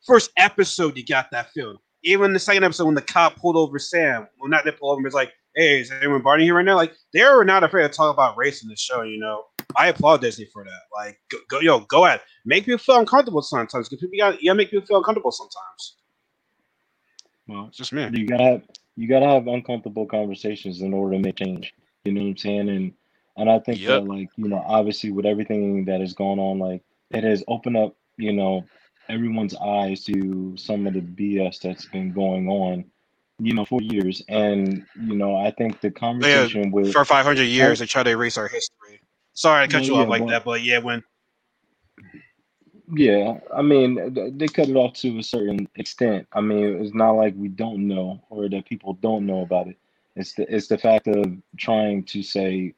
Speaker 1: first episode you got that feeling. Even the second episode when the cop pulled over Sam, well not they pulled over, him, it's like, hey, is anyone Barney here right now? Like they were not afraid to talk about race in the show. You know, I applaud Disney for that. Like go, go yo, go at it. make people feel uncomfortable sometimes because people got you gotta make people feel uncomfortable sometimes.
Speaker 3: Well,
Speaker 1: It's just me.
Speaker 3: you gotta have you gotta have uncomfortable conversations in order to make change. You know what I'm saying? And and I think
Speaker 1: Yep.
Speaker 3: that like you know obviously with everything that is going on, like it has opened up you know everyone's eyes to some of the BS that's been going on, you know, for years. And you know I think the conversation with
Speaker 1: For 500 years, they try to erase our history. Sorry to cut
Speaker 3: Well,
Speaker 1: you off like
Speaker 3: but-
Speaker 1: that, but yeah, when
Speaker 3: Yeah, I mean, they cut it off to a certain extent. I mean, it's not like we don't know or that people don't know about it. It's the it's the fact of trying to say,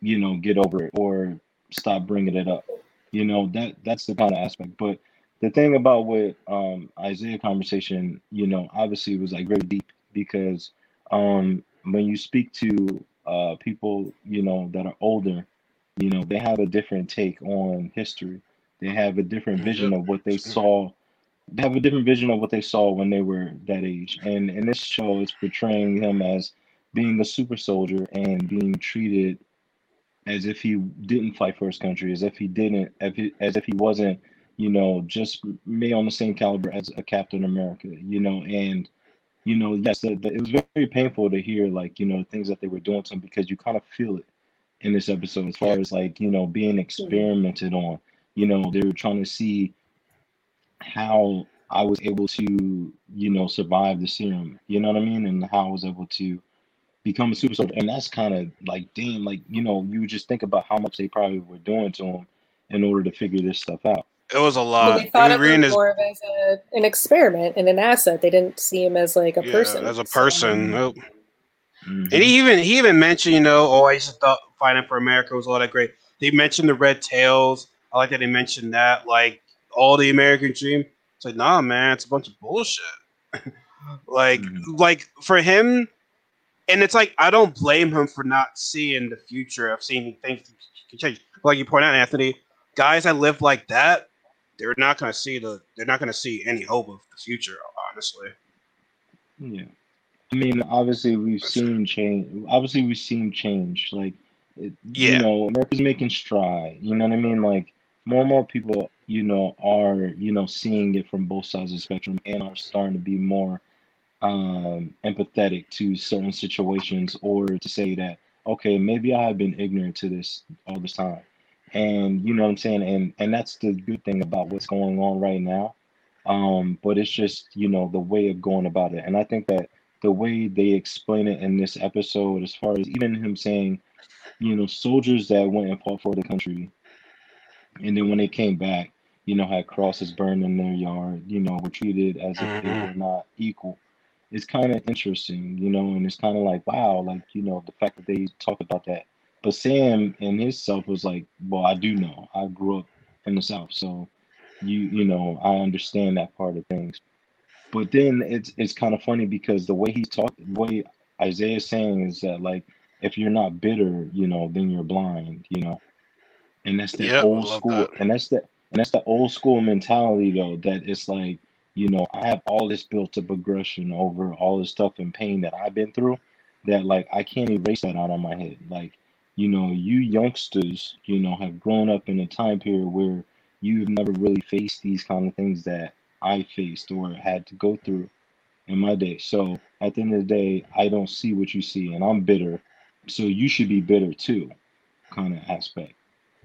Speaker 3: you know, get over it or stop bringing it up. You know, that that's the kind of aspect. But the thing about with um Isaiah conversation, you know, obviously was like very deep because um when you speak to uh people, you know, that are older, you know, they have a different take on history they have a different vision of what they saw. They have a different vision of what they saw when they were that age. And in this show, it's portraying him as being a super soldier and being treated as if he didn't fight for his country, as if he didn't, as if, as if he wasn't, you know, just made on the same caliber as a Captain America, you know. And you know, yes, the, the, it was very painful to hear, like you know, things that they were doing to him because you kind of feel it in this episode as far as like you know being experimented on you know they were trying to see how i was able to you know survive the serum you know what i mean and how i was able to become a super soldier and that's kind of like damn like you know you just think about how much they probably were doing to him in order to figure this stuff out
Speaker 1: it was a
Speaker 2: well,
Speaker 1: lot.
Speaker 2: they thought
Speaker 1: We
Speaker 2: of him
Speaker 1: this-
Speaker 2: more of as a, an experiment and an asset. They didn't see him as like a
Speaker 1: yeah,
Speaker 2: person.
Speaker 1: as a
Speaker 2: So-
Speaker 1: person. Nope.
Speaker 3: Mhm.
Speaker 1: And he even he even mentioned, you know, oh, I used to thought fighting for America was all that great. They mentioned the red tails. I like that they mentioned that, like all the American dream. It's like, nah, man, it's a bunch of bullshit. (laughs) like,
Speaker 3: Mhm.
Speaker 1: like for him, and it's like I don't blame him for not seeing the future of seeing things can change. Like you point out, Anthony, guys that live like that, they're not gonna see the, they're not gonna see any hope of the future. Honestly,
Speaker 3: Yeah. I mean, obviously we've seen change. Obviously we've seen change. Like, it,
Speaker 1: Yeah.
Speaker 3: you know, America's making stride. You know what I mean? Like, more and more people, you know, are you know seeing it from both sides of the spectrum and are starting to be more um, empathetic to certain situations, or to say that, okay, maybe I have been ignorant to this all this time, and you know what I'm saying. And and that's the good thing about what's going on right now. Um, but it's just you know the way of going about it, and I think that the way they explain it in this episode, as far as even him saying, you know, soldiers that went and fought for the country, and then when they came back, you know, had crosses burned in their yard, you know, were treated as if they
Speaker 1: Mhm.
Speaker 3: were not equal. It's kind of interesting, you know, and it's kind of like, wow, like, you know, the fact that they talk about that. But Sam in himself was like, well, I do know. I grew up in the South, so you, you know, I understand that part of things. But then it's it's kind of funny because the way he's talking, the way Isaiah's saying is that like if you're not bitter, you know, then you're blind, you know. And that's that
Speaker 1: Yep,
Speaker 3: old school
Speaker 1: that.
Speaker 3: and that's the and that's the old school mentality though, that it's like, you know, I have all this built up aggression over all this stuff and pain that I've been through that like I can't erase that out of my head. Like, you know, you youngsters, you know, have grown up in a time period where you've never really faced these kind of things that I faced or had to go through in my day. So at the end of the day, I don't see what you see, and I'm bitter. So you should be bitter too, kind of aspect,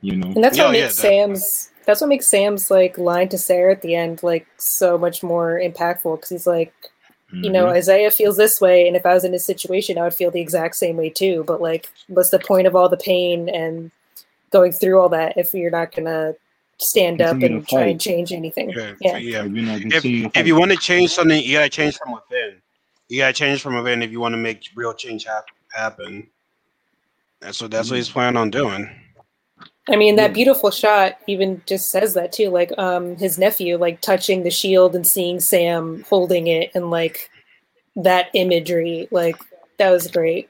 Speaker 3: you know.
Speaker 2: And that's
Speaker 1: Yeah,
Speaker 2: what
Speaker 1: yeah,
Speaker 2: makes
Speaker 1: definitely.
Speaker 2: Sam's that's what makes Sam's like line to Sarah at the end like so much more impactful because he's like, you know,
Speaker 3: Mhm.
Speaker 2: Isaiah feels this way, and if I was in his situation, I would feel the exact same way too. But like, what's the point of all the pain and going through all that if you're not gonna stand up
Speaker 3: Continue to
Speaker 2: and try and change anything?
Speaker 1: yeah,
Speaker 2: Yeah.
Speaker 1: yeah.
Speaker 3: If you're not
Speaker 1: if, if you want to change something, you gotta change from within. You gotta change from within if you want to make real change hap- happen. That's what that's what he's planning on doing.
Speaker 2: I mean, that beautiful shot even just says that too. Like, um, his nephew, like touching the shield and seeing Sam holding it, and like that imagery, like that was great.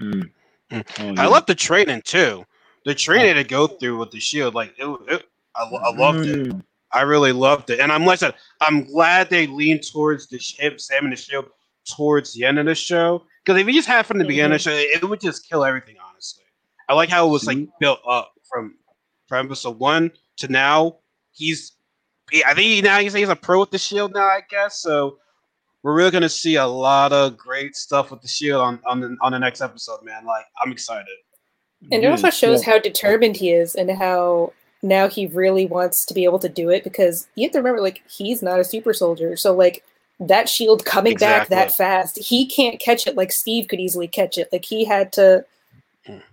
Speaker 3: Mm.
Speaker 1: Mm.
Speaker 3: Oh,
Speaker 1: I
Speaker 3: yeah.
Speaker 1: love the training too. The training to go through with the shield, like it, it I, I loved it.
Speaker 3: Mm.
Speaker 1: I really loved it, and I'm like I said, I'm glad they leaned towards the ship, Sam and the shield towards the end of the show. Because if you just had from the beginning of the show, it, it would just kill everything. Honestly, I like how it was like built up from from episode one to now. He's, I think he, now he's, he's a pro with the shield now. I guess so. We're really gonna see a lot of great stuff with the shield on on the, on the next episode, man. Like I'm excited.
Speaker 2: And it also shows
Speaker 3: yeah.
Speaker 2: how determined he is and how now he really wants to be able to do it because you have to remember, like, he's not a super soldier. So, like, that shield coming back that fast, he can't catch it like Steve could easily catch it. Like, he had to.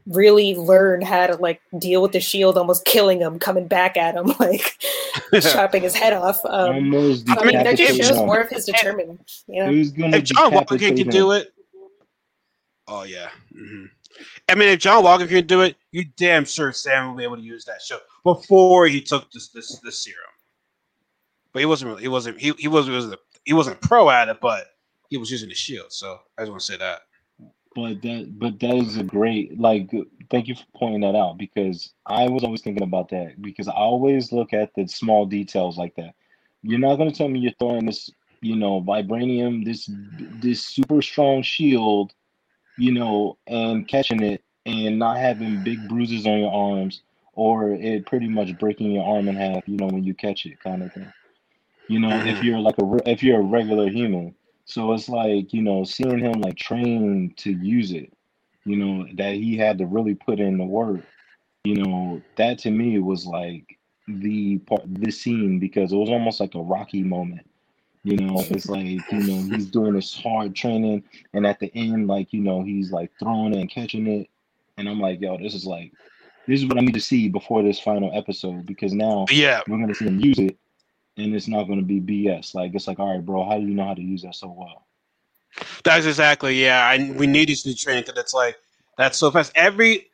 Speaker 2: Really learn how to, like, deal with the shield almost killing him, coming back at him, (laughs) like, chopping his head off. Um,
Speaker 3: Almost
Speaker 2: I mean, that just shows more of his determination. You know?
Speaker 3: Gonna
Speaker 1: if John Walker
Speaker 3: decapitate
Speaker 1: can
Speaker 3: him.
Speaker 1: do it, oh yeah. hmm I mean, if John Walker can do it, you damn sure Sam will be able to use that show before he took this this this serum. But he wasn't really. He wasn't. He he was was he wasn't pro at it, but he was using the shield. So I just want to say that.
Speaker 3: But that, but that is a great like. Thank you for pointing that out because I was always thinking about that because I always look at the small details like that. You're not gonna tell me you're throwing this, you know, vibranium, this this super strong shield, you know, and catching it and not having big bruises on your arms or it pretty much breaking your arm in half, you know, when you catch it, kind of thing. You know, if
Speaker 1: Mhm.
Speaker 3: you're like a if you're a regular human, so it's like, you know, seeing him like train to use it, you know, that he had to really put in the work, you know, that to me was like the part the scene because it was almost like a Rocky moment. You know, (laughs) it's like, you know, he's doing this hard training and at the end, like, you know, he's like throwing it and catching it. And I'm like, yo, this is like this is what I need to see before this final episode because now
Speaker 1: yeah,
Speaker 3: we're gonna see him use it and it's not gonna be BS. Like it's like, all right, bro, how do you know how to use that so well?
Speaker 1: That's exactly yeah. I, we need these new training because it's like that's so fast. Every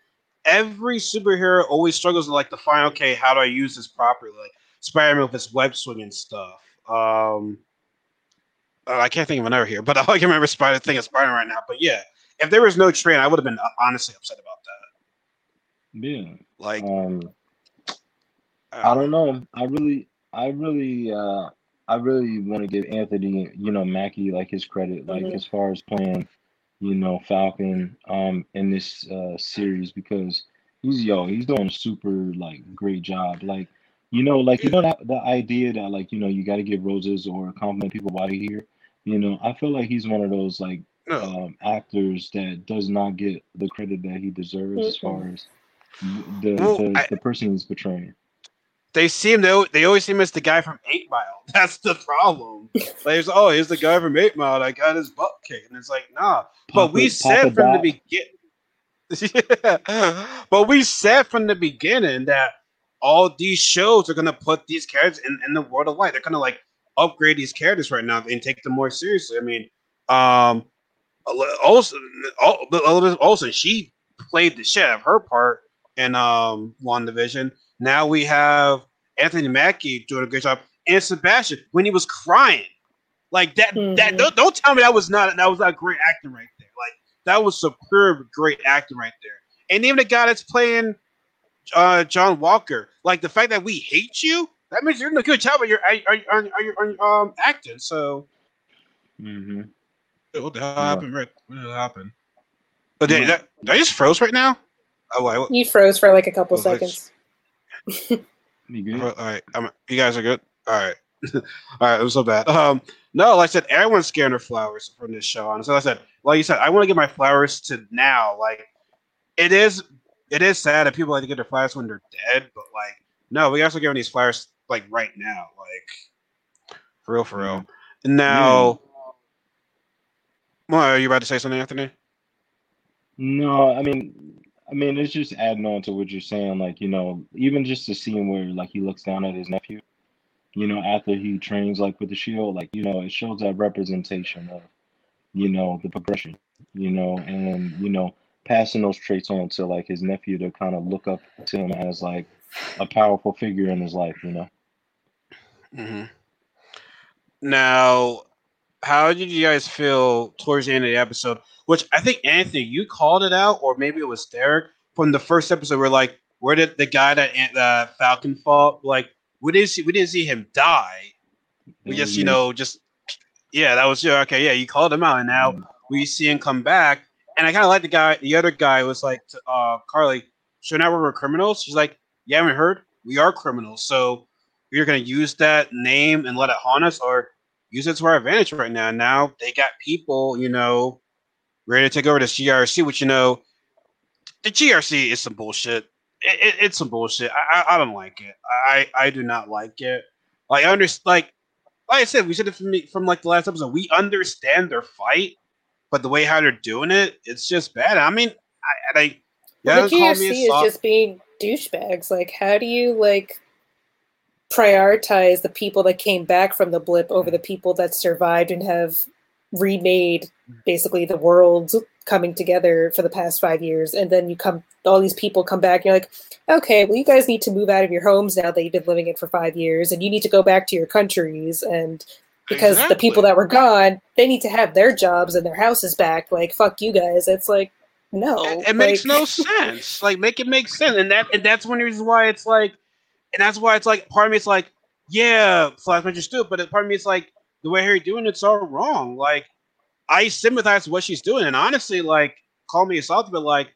Speaker 1: every superhero always struggles with like the final. Okay, how do I use this properly? Like Spider-Man with his web swinging stuff. Um, uh, I can't think of another here, but (laughs) all I can remember Spider thing is Spider right now. But yeah, if there was no train, I would have been uh, honestly upset about that.
Speaker 3: Yeah.
Speaker 1: Like,
Speaker 3: Um, I don't know. I really, I really, uh, I really want to give Anthony, you know, Mackie like his credit, like
Speaker 2: Mhm.
Speaker 3: as far as playing, you know, Falcon, um, in this uh series because he's yo, he's doing a super like great job. Like, you know, like you know that the idea that like you know you got to give roses or compliment people while you're here. You know, I feel like he's one of those like
Speaker 1: no.
Speaker 3: um, actors that does not get the credit that he deserves as far as the
Speaker 1: Well,
Speaker 3: the,
Speaker 1: I-
Speaker 3: the person he's portraying.
Speaker 1: They seem they, they always seem as the guy from Eight Mile. (laughs) That's the problem. like, it's, oh, here's the guy from Eight Mile I got his butt kicked, and it's like, nah. but we
Speaker 3: Papa-
Speaker 1: said from the beginning, (laughs) yeah. But we said from the beginning that all these shows are gonna put these characters in, in the world of light. They're gonna like upgrade these characters right now and take them more seriously. I mean, um, Olsen, Elizabeth Olsen, she played the shit of her part in um WandaVision. Now we have Anthony Mackie doing a great job, and Sebastian when he was crying, like that. That
Speaker 2: Mhm.
Speaker 1: don't, don't tell me that was not that was not great acting right there. Like that was superb, great acting right there. And even the guy that's playing uh, John Walker, like the fact that we hate you, that means you're doing a good job at your are, are, are, are, are, um acting. So
Speaker 3: hmm
Speaker 1: what the hell
Speaker 3: Yeah.
Speaker 1: happened? Rick? What the hell happened? But did,
Speaker 3: Yeah.
Speaker 1: that, did I just froze right now? Oh, wait, what-
Speaker 2: You froze for like a couple
Speaker 1: Well, that's-
Speaker 2: seconds. (laughs)
Speaker 3: You good?
Speaker 1: all right. I'm, you guys are good. All right. (laughs) all right. It was so bad. Um, no, like I said, everyone's scaring their flowers from this show on. So like I said, like you said, I want to get my flowers to now. Like it is, it is sad that people like to get their flowers when they're dead, but like no, we also giving these flowers like right now, like for real, for real. And now, well, are you about to say something, Anthony?
Speaker 3: No, I mean, I mean, it's just adding on to what you're saying. Like, you know, even just the scene where like he looks down at his nephew, you know, after he trains like with the shield, like, you know, it shows that representation of, you know, the progression, you know, and you know, passing those traits on to like his nephew to kind of look up to him as like a powerful figure in his life, you know.
Speaker 1: hmm Now, how did you guys feel towards the end of the episode? Which I think Anthony, you called it out, or maybe it was Derrick from the first episode. We're like, where did the guy that uh, Falcon fought? Like, we didn't see we didn't see him die. We just you know just yeah, that was yeah okay yeah you called him out, and now we see him come back. And I kind of like the guy. The other guy was like, uh, Karli, so now we're criminals. She's like, you haven't heard? We are criminals. So we're gonna use that name and let it haunt us, or use it to our advantage right now. Now they got people, you know, ready to take over this GRC, which you know, the GRC is some bullshit. It, it, it's some bullshit. I, I I don't like it. I I do not like it. Like I understand. Like like I said, we said it from me from like the last episode. We understand their fight, but the way how they're doing it, it's just bad. I mean, I, I yeah,
Speaker 2: Well, the
Speaker 1: call me a
Speaker 2: GRC is
Speaker 1: soft-
Speaker 2: just being douchebags. Like, how do you like prioritize the people that came back from the blip over the people that survived and have remade basically the world coming together for the past five years? And then you come, all these people come back, and you're like, okay, well, you guys need to move out of your homes now that you've been living it for five years, and you need to go back to your countries and because the people that were gone, they need to have their jobs and their houses back. Like, fuck you guys. It's like, no.
Speaker 1: it, it makes no sense. Like, make it make sense, and that and that's one reason why it's like, and that's why it's like, part of me it's like, yeah, Flashpoint you're stupid, but part of me it's like, the way you're doing it's all wrong. Like, I sympathize with what she's doing, and honestly, like, call me a salty, but like,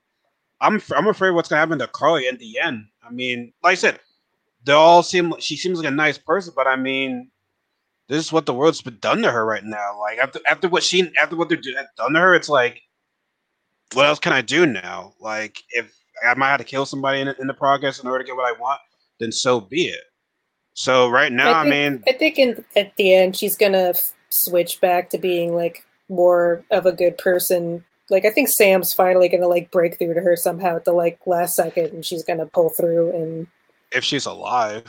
Speaker 1: I'm I'm afraid what's gonna happen to Karli in the end. I mean, like I said, they all seem she seems like a nice person, but I mean. This is what the world's been done to her right now. Like after after what she after what they're do, done to her, it's like what else can I do now? Like, if I might have to kill somebody in, in the progress in order to get what I want, then so be it. So right now, I,
Speaker 2: think,
Speaker 1: mean,
Speaker 2: I think in at the end she's gonna f- switch back to being like more of a good person. Like I think Sam's finally gonna like break through to her somehow at the like last second, and she's gonna pull through. And
Speaker 1: if she's alive,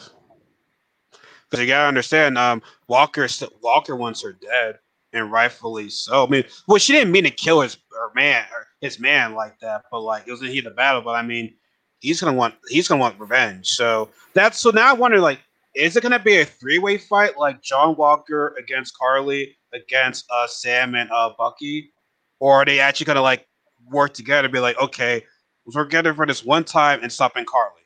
Speaker 1: because you gotta understand, um, Walker Walker wants her dead. and rightfully so. I mean, well, she didn't mean to kill his her man or his man like that, but like it was in the heat of battle. But I mean, he's gonna want he's gonna want revenge. So that's so now I wonder like, is it gonna be a three way fight like John Walker against Karli against uh Sam and uh Bucky, or are they actually gonna like work together? Be like, okay, we're together for this one time and stopping Karli?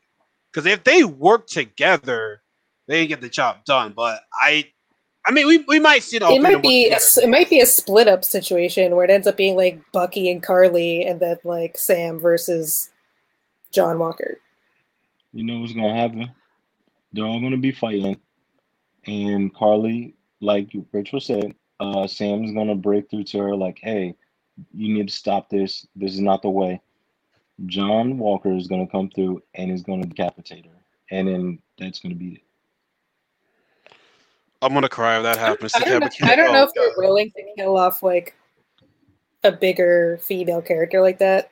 Speaker 1: Because if they work together, they get the job done. But I I mean, we, we might see
Speaker 2: it. It might be a, it might be a split up situation where it ends up being like Bucky and Karli, and then like Sam versus John Walker.
Speaker 3: You know what's gonna happen? They're all gonna be fighting, and Karli, like Rachel said, uh, Sam's gonna break through to her like, "Hey, you need to stop this. This is not the way." John Walker is gonna come through and is gonna decapitate her, and then that's gonna be it.
Speaker 1: I'm gonna cry if that happens.
Speaker 2: I don't know, I don't know if they're willing to kill off like a bigger female character like that that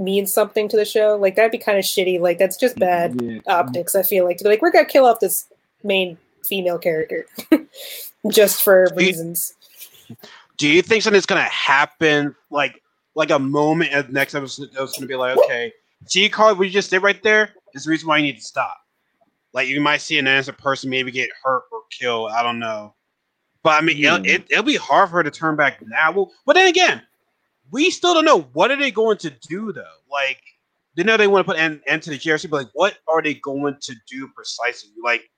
Speaker 2: means something to the show. Like that'd be kind of shitty. Like that's just bad yeah. optics. I feel like to be like we're gonna kill off this main female character (laughs) just for reasons.
Speaker 1: Do you think something's gonna happen? Like like a moment at the next episode that's gonna be like, okay, see, Carl, what you just did right there. there is the reason why you need to stop. Like you might see an innocent person maybe get hurt or killed. I don't know. But I mean, mm. it'll, it, will be hard for her to turn back now. Well, but then again, we still don't know what are they going to do though. Like they know they want to put an end to the GRC, but like, what are they going to do precisely? Like,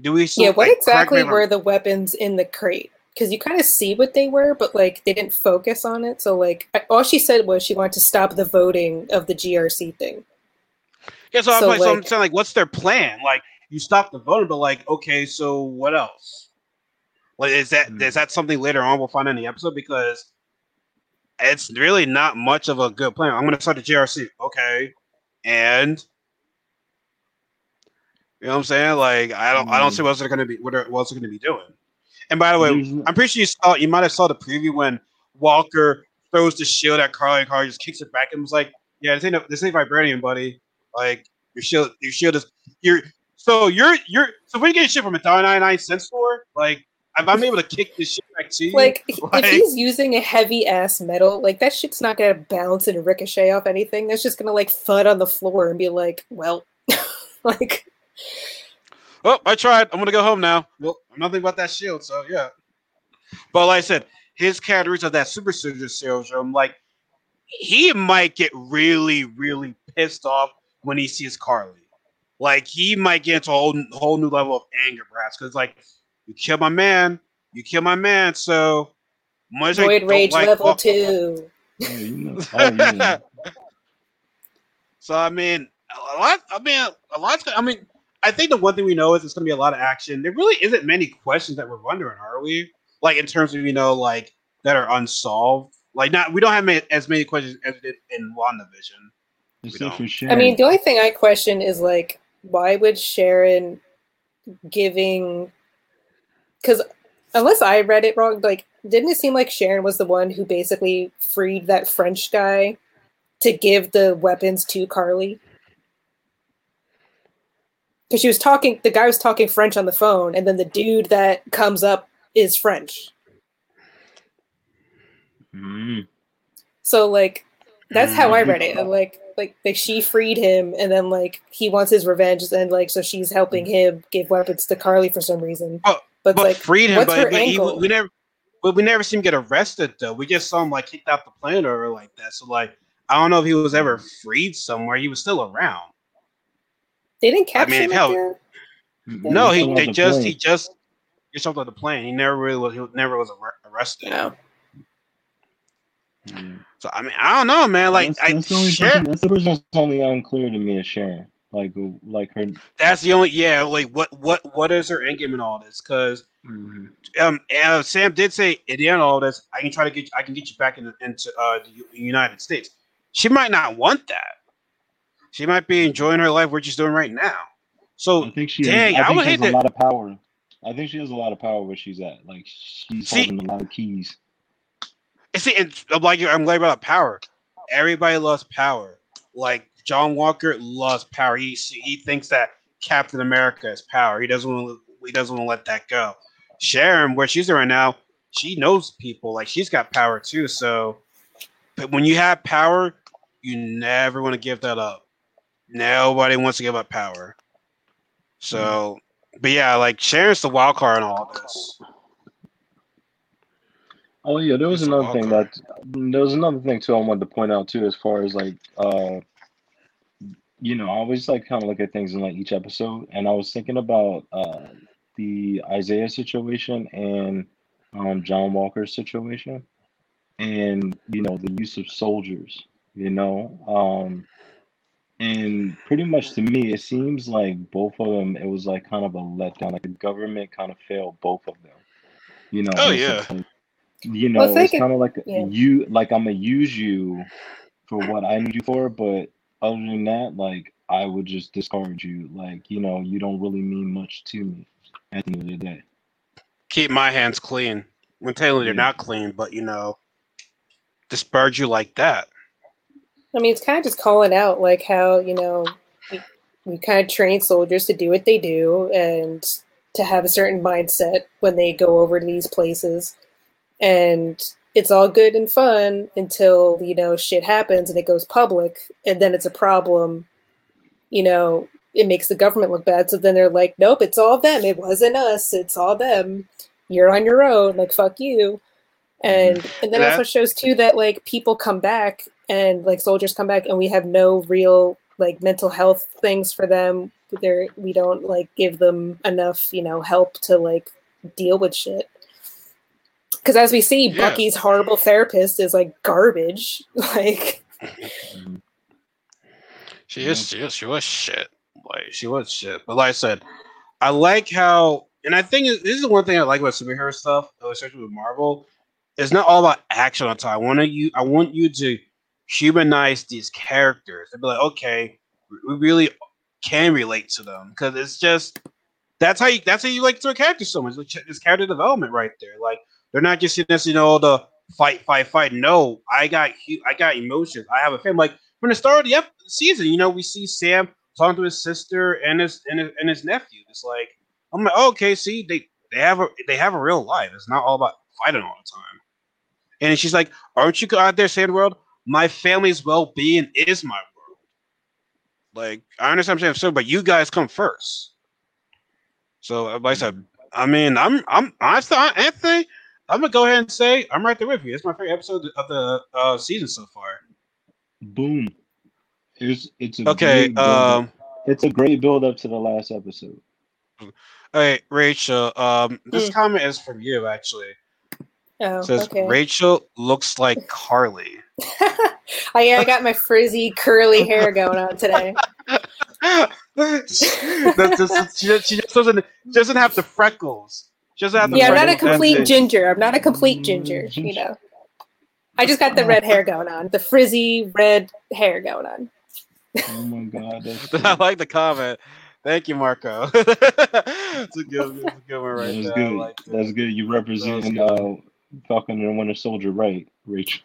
Speaker 1: do we?
Speaker 2: Still, yeah, what like, exactly were the weapons in the crate? Because you kind of see what they were, but like they didn't focus on it. So like, all she said was she wanted to stop the voting of the GRC thing.
Speaker 1: Yeah, so, so, I'm, like, so I'm saying like, what's their plan? Like, you stop the voting, but like, okay, so what else? Like, is that mm-hmm. is that something later on we'll find in the episode because it's really not much of a good plan. I'm going to start the GRC, okay, and you know what I'm saying? Like, I don't, mm-hmm. I don't see hmm. what else they're going to be, what, are, what else they're going to be doing. And by the way, mm-hmm. I'm pretty sure you saw, you might have saw the preview when Walker throws the shield at Karli and Karli just kicks it back and was like, "Yeah, this ain't, this ain't vibranium, buddy. Like, your shield, your shield is, your so you're you're so if we get shit from a dollar ninety nine cent store, like if I'm able to kick this shit back to you,
Speaker 2: like, (laughs) like if he's using a heavy ass metal, like that shit's not gonna bounce and ricochet off anything. That's just gonna like thud on the floor and be like, well, (laughs) like.
Speaker 1: Oh, I tried. I'm gonna go home now. Well, nothing about that shield, so yeah. But like I said, his characteristics of that super soldier syndrome, like he might get really, really pissed off when he sees Karli. Like he might get into a whole, whole new level of anger, perhaps, because like you kill my man, you kill my man. So
Speaker 2: much Roid rage like, level well, two. (laughs)
Speaker 1: so I mean, a lot. I mean, a lot. I mean, I think the one thing we know is it's going to be a lot of action. There really isn't many questions that we're wondering, are we? Like in terms of you know, like that are unsolved. Like not, we don't have many, as many questions as we did in WandaVision.
Speaker 2: I mean, the only thing I question is like why would Sharon giving because unless I read it wrong, like didn't it seem like Sharon was the one who basically freed that French guy to give the weapons to Karli? Because she was talking, the guy was talking French on the phone, and then the dude that comes up is French. Mm. So, like, that's how I read it. And, like, like like she freed him and then like he wants his revenge and like so she's helping him give weapons to Karli for some reason.
Speaker 1: Oh, but, but like freed him, but, but he, we never but we never seen him get arrested though. We just saw him like kicked out the plane or like that. So like I don't know if he was ever freed somewhere. He was still around.
Speaker 2: They didn't capture I mean, him. Hell,
Speaker 1: no, he they just plane. he just he jumped on the plane. He never really was. He never was arrested. No. So I mean, I don't know, man. Like, that's, that's I, the only
Speaker 3: person, that's the person that's only unclear to me is Sharon. Like, like her.
Speaker 1: That's the only, yeah. Like, what, what, what is her end game in all this? Because, mm-hmm. um, uh, Sam did say at the end of all this, I can try to get, I can get you back in, into uh, the United States. She might not want that. She might be enjoying her life, what she's doing right now. So, I think she, dang,
Speaker 3: has, I,
Speaker 1: I
Speaker 3: think she has a lot of power. I think she has a lot of power where she's at. Like, she's See, holding a lot of keys.
Speaker 1: See, and I'm like I'm glad about power. Everybody loves power. Like John Walker loves power. He he thinks that Captain America is power. He doesn't want he doesn't want to let that go. Sharon, where she's at right now, she knows people. Like she's got power too. So, but when you have power, you never want to give that up. Nobody wants to give up power. So, but yeah, like Sharon's the wild card in all this.
Speaker 3: Oh yeah, there was another thing that there was another thing too I wanted to point out too, as far as like uh you know, I always like kind of look at things in like each episode, and I was thinking about uh the Isaiah situation and um John Walker's situation, and you know the use of soldiers, you know, um and pretty much to me it seems like both of them it was like kind of a letdown, like the government kind of failed both of them, you know.
Speaker 1: Oh, yeah.
Speaker 3: like, you know,
Speaker 2: Well, I
Speaker 3: it's kind of like
Speaker 2: yeah.
Speaker 3: you like I'm gonna use you for what I need you for, but other than that, like I would just discard you. Like you know, you don't really mean much to me at the end of the day.
Speaker 1: Keep my hands clean. When technically they're
Speaker 3: Yeah.
Speaker 1: not clean, but you know, disparage you like that.
Speaker 2: I mean, it's kind of just calling out like how you know we, we kind of train soldiers to do what they do and to have a certain mindset when they go over to these places, and it's all good and fun until you know shit happens and it goes public, and then it's a problem. You know, it makes the government look bad. So then they're like, "Nope, it's all them. It wasn't us. It's all them. You're on your own. Like fuck you." And mm-hmm. and then
Speaker 1: That-
Speaker 2: also shows too that like people come back and like soldiers come back and we have no real like mental health things for them. There we don't like give them enough, you know, help to like deal with shit. Because as we see,
Speaker 1: Yeah.
Speaker 2: Bucky's horrible therapist is like garbage. (laughs) Like
Speaker 1: She is, she is, she was shit. Like she was shit. But like I said, I like how, and I think this is one thing I like about superhero stuff, especially with Marvel. It's not all about action all the time. I want you, I want you to humanize these characters and be like, okay, we really can relate to them because it's just that's how you that's how you like to a character so much. Like, This character development right there. Like they're not just this, you know, the fight, fight, fight. No, I got I got emotions. I have a family. Like from the start of the season, you know, we see Sam talking to his sister and his and his, and his nephew. It's like I'm like, oh, okay, see, they they have a they have a real life. It's not all about fighting all the time. And she's like, aren't you out there saying, world, my family's well being is my world. Like I understand I'm saying, but you guys come first. So, like I said, I mean, I'm I'm I thought Anthony. I'm gonna go ahead and say I'm right there with you. It's my favorite episode of the uh, season so far.
Speaker 3: Boom. It's it's a
Speaker 1: Okay, um,
Speaker 3: it's a great build up to the last episode.
Speaker 1: hey Rachel, um, this
Speaker 2: Mm.
Speaker 1: comment is from you actually.
Speaker 2: oh,
Speaker 1: It says
Speaker 2: okay.
Speaker 1: Rachel looks like Karli. (laughs)
Speaker 2: I, I got my frizzy curly hair going on today. (laughs)
Speaker 1: That's just, she, she just doesn't she doesn't have the freckles. She doesn't have the
Speaker 2: Yeah, I'm not a complete ginger. I'm not a complete ginger, you know. I just got the red hair going on, the frizzy red hair going on.
Speaker 3: Oh my god, (laughs)
Speaker 1: I like the comment. Thank you, Marco. (laughs) It's a good, it's a good one right
Speaker 3: that's good.
Speaker 1: like it.
Speaker 3: That's good. You represent
Speaker 1: good.
Speaker 3: uh Falcon and Winter Soldier, right, Rachel?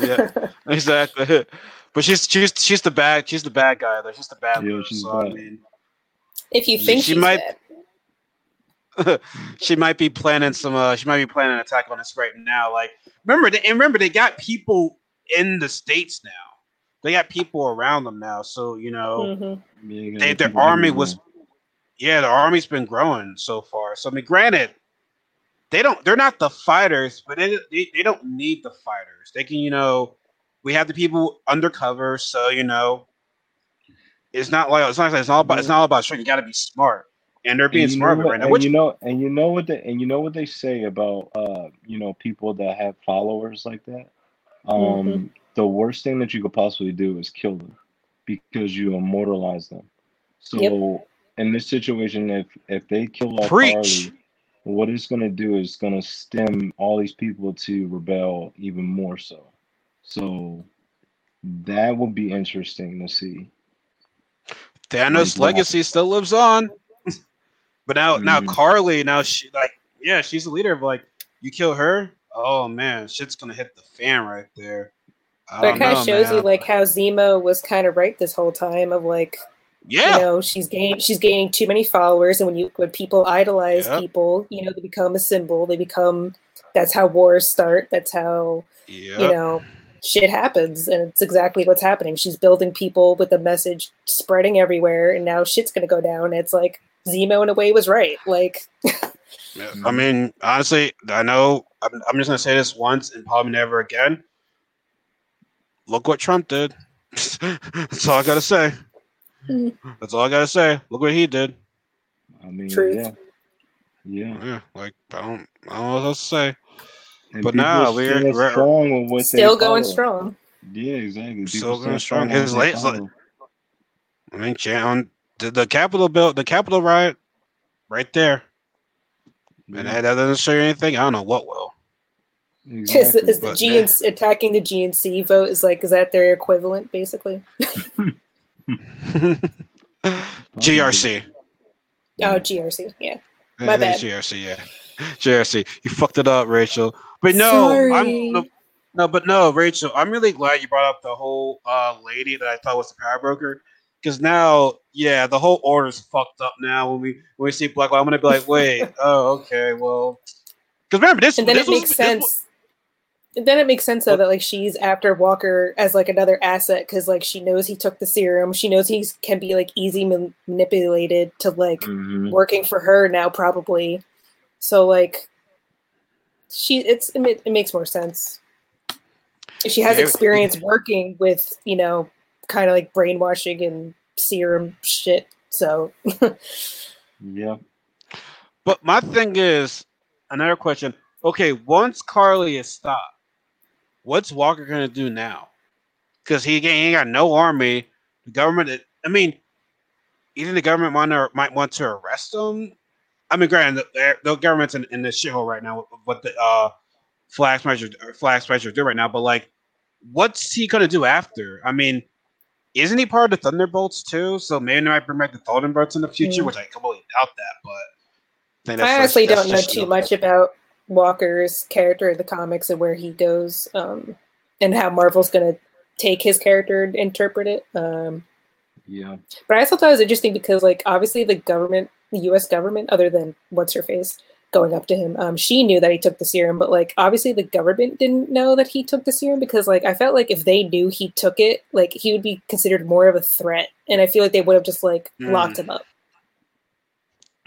Speaker 1: Yeah. (laughs) exactly. But she's she's she's the bad she's the bad guy though. She's the bad
Speaker 3: Yeah,
Speaker 1: girl.
Speaker 3: she's
Speaker 1: So I mean,
Speaker 2: if you think
Speaker 1: She
Speaker 2: she's
Speaker 1: might-
Speaker 2: bad. (laughs)
Speaker 1: she might be planning some. Uh, she might be planning an attack on us right now. Like remember, they, and remember they got people in the states now. They got people around them now. So you know,
Speaker 2: Mhm.
Speaker 3: Yeah,
Speaker 1: they, their army was. Yeah, the army's been growing so far. So I mean, granted, they don't. They're not the fighters, but they they, they don't need the fighters. They can, you know, we have the people undercover. So you know, it's not like it's not like it's all about. It's not all about strength. You got to be smart, and they're being
Speaker 3: And
Speaker 1: smart
Speaker 3: know
Speaker 1: with it
Speaker 3: what-
Speaker 1: right now.
Speaker 3: and
Speaker 1: Which
Speaker 3: you know, and you know what they and you know what they say about uh, you know, people that have followers like that. Um,
Speaker 2: Mhm.
Speaker 3: the worst thing that you could possibly do is kill them because you immortalize them. So
Speaker 2: Yep.
Speaker 3: in this situation, if if they kill off
Speaker 1: Preach.
Speaker 3: Harley, what it's gonna do is gonna stem all these people to rebel even more so. So that will be interesting to see.
Speaker 1: Thanos' legacy still lives on. But now, now
Speaker 3: Mhm.
Speaker 1: Karli, now she like, yeah, she's the leader of like, you kill her, oh man, shit's gonna hit the fan right there. I
Speaker 2: But it
Speaker 1: don't
Speaker 2: kind
Speaker 1: know,
Speaker 2: of shows
Speaker 1: man.
Speaker 2: you like how Zemo was kind of right this whole time of like
Speaker 1: yeah,
Speaker 2: you know she's gaining she's gaining too many followers and when you when people idolize
Speaker 1: Yep.
Speaker 2: people you know they become a symbol they become that's how wars start. That's how
Speaker 1: Yeah.
Speaker 2: you know shit happens, and it's exactly what's happening. She's building people with a message spreading everywhere, and now shit's gonna go down. It's like Zemo in a way was right. Like
Speaker 1: I mean, honestly, I know I'm, I'm just gonna say this once and probably never again. Look what Trump did. (laughs) That's all I gotta say. (laughs) That's all I gotta say. Look what he did.
Speaker 3: I mean,
Speaker 2: Truth.
Speaker 3: yeah, yeah.
Speaker 1: Yeah, like I don't, I don't know what else to say.
Speaker 3: And
Speaker 1: But now
Speaker 3: are
Speaker 1: we're-
Speaker 3: still
Speaker 1: we're-
Speaker 3: strong with what
Speaker 2: still going
Speaker 3: follow.
Speaker 2: strong.
Speaker 3: Yeah, exactly.
Speaker 1: Still
Speaker 3: People
Speaker 1: going strong.
Speaker 3: with
Speaker 1: His
Speaker 3: what they
Speaker 1: late- I mean, Jan, the, the Capitol bill, the Capitol riot, right there, and
Speaker 3: Yeah,
Speaker 1: that, that doesn't show you anything. I don't know what will.
Speaker 2: Is,
Speaker 3: exactly.
Speaker 2: is the
Speaker 1: but-
Speaker 2: GNC attacking the GNC vote is like is that their equivalent basically? (laughs) (laughs)
Speaker 1: GRC.
Speaker 2: Oh, GRC, yeah.
Speaker 1: Yeah,
Speaker 2: My bad.
Speaker 1: GRC, yeah. GRC. You fucked it up, Rachel. But no,
Speaker 2: Sorry.
Speaker 1: I'm no, no, but no, Rachel. I'm really glad you brought up the whole uh, lady that I thought was the power broker. Because now, yeah, the whole order's fucked up now. When we when we see Black I'm gonna be like, wait, (laughs) oh, okay, well, because remember this,
Speaker 2: And then
Speaker 1: this
Speaker 2: it
Speaker 1: was-
Speaker 2: makes
Speaker 1: was-
Speaker 2: sense. And then it makes sense though that like she's after Walker as like another asset because like she knows he took the serum. She knows he can be like easy man- manipulated to like
Speaker 3: Mhm.
Speaker 2: working for her now probably. So like she it's it, it makes more sense. She has experience working with you know kind of like brainwashing and serum shit. So (laughs)
Speaker 3: Yeah.
Speaker 1: But my thing is another question. Okay, once Karli is stopped, what's Walker gonna do now? Because he, ain't- he ain't got no army. The government. I mean, even the government might might want to arrest him. I mean, granted, the, the government's in, in the shithole right now. What the uh, flag smashers flag smashers do right now, but like, what's he gonna do after? I mean, isn't he part of the Thunderbolts too? So maybe they might bring back the Thunderbolts in the future,
Speaker 2: Mm.
Speaker 1: which I completely doubt that. But I, think
Speaker 2: I
Speaker 1: that's-
Speaker 2: honestly
Speaker 1: that's
Speaker 2: don't know
Speaker 1: just-
Speaker 2: too much about Walker's character in the comics and where he goes, um, and how Marvel's gonna take his character and interpret it. Um,
Speaker 3: Yeah.
Speaker 2: but I also thought it was interesting because, like, obviously the government, the U.S. government, other than what's her face going up to him, um, she knew that he took the serum, but like, obviously the government didn't know that he took the serum because, like, I felt like if they knew he took it, like, he would be considered more of a threat, and I feel like they would have just like
Speaker 1: Mm.
Speaker 2: locked him up.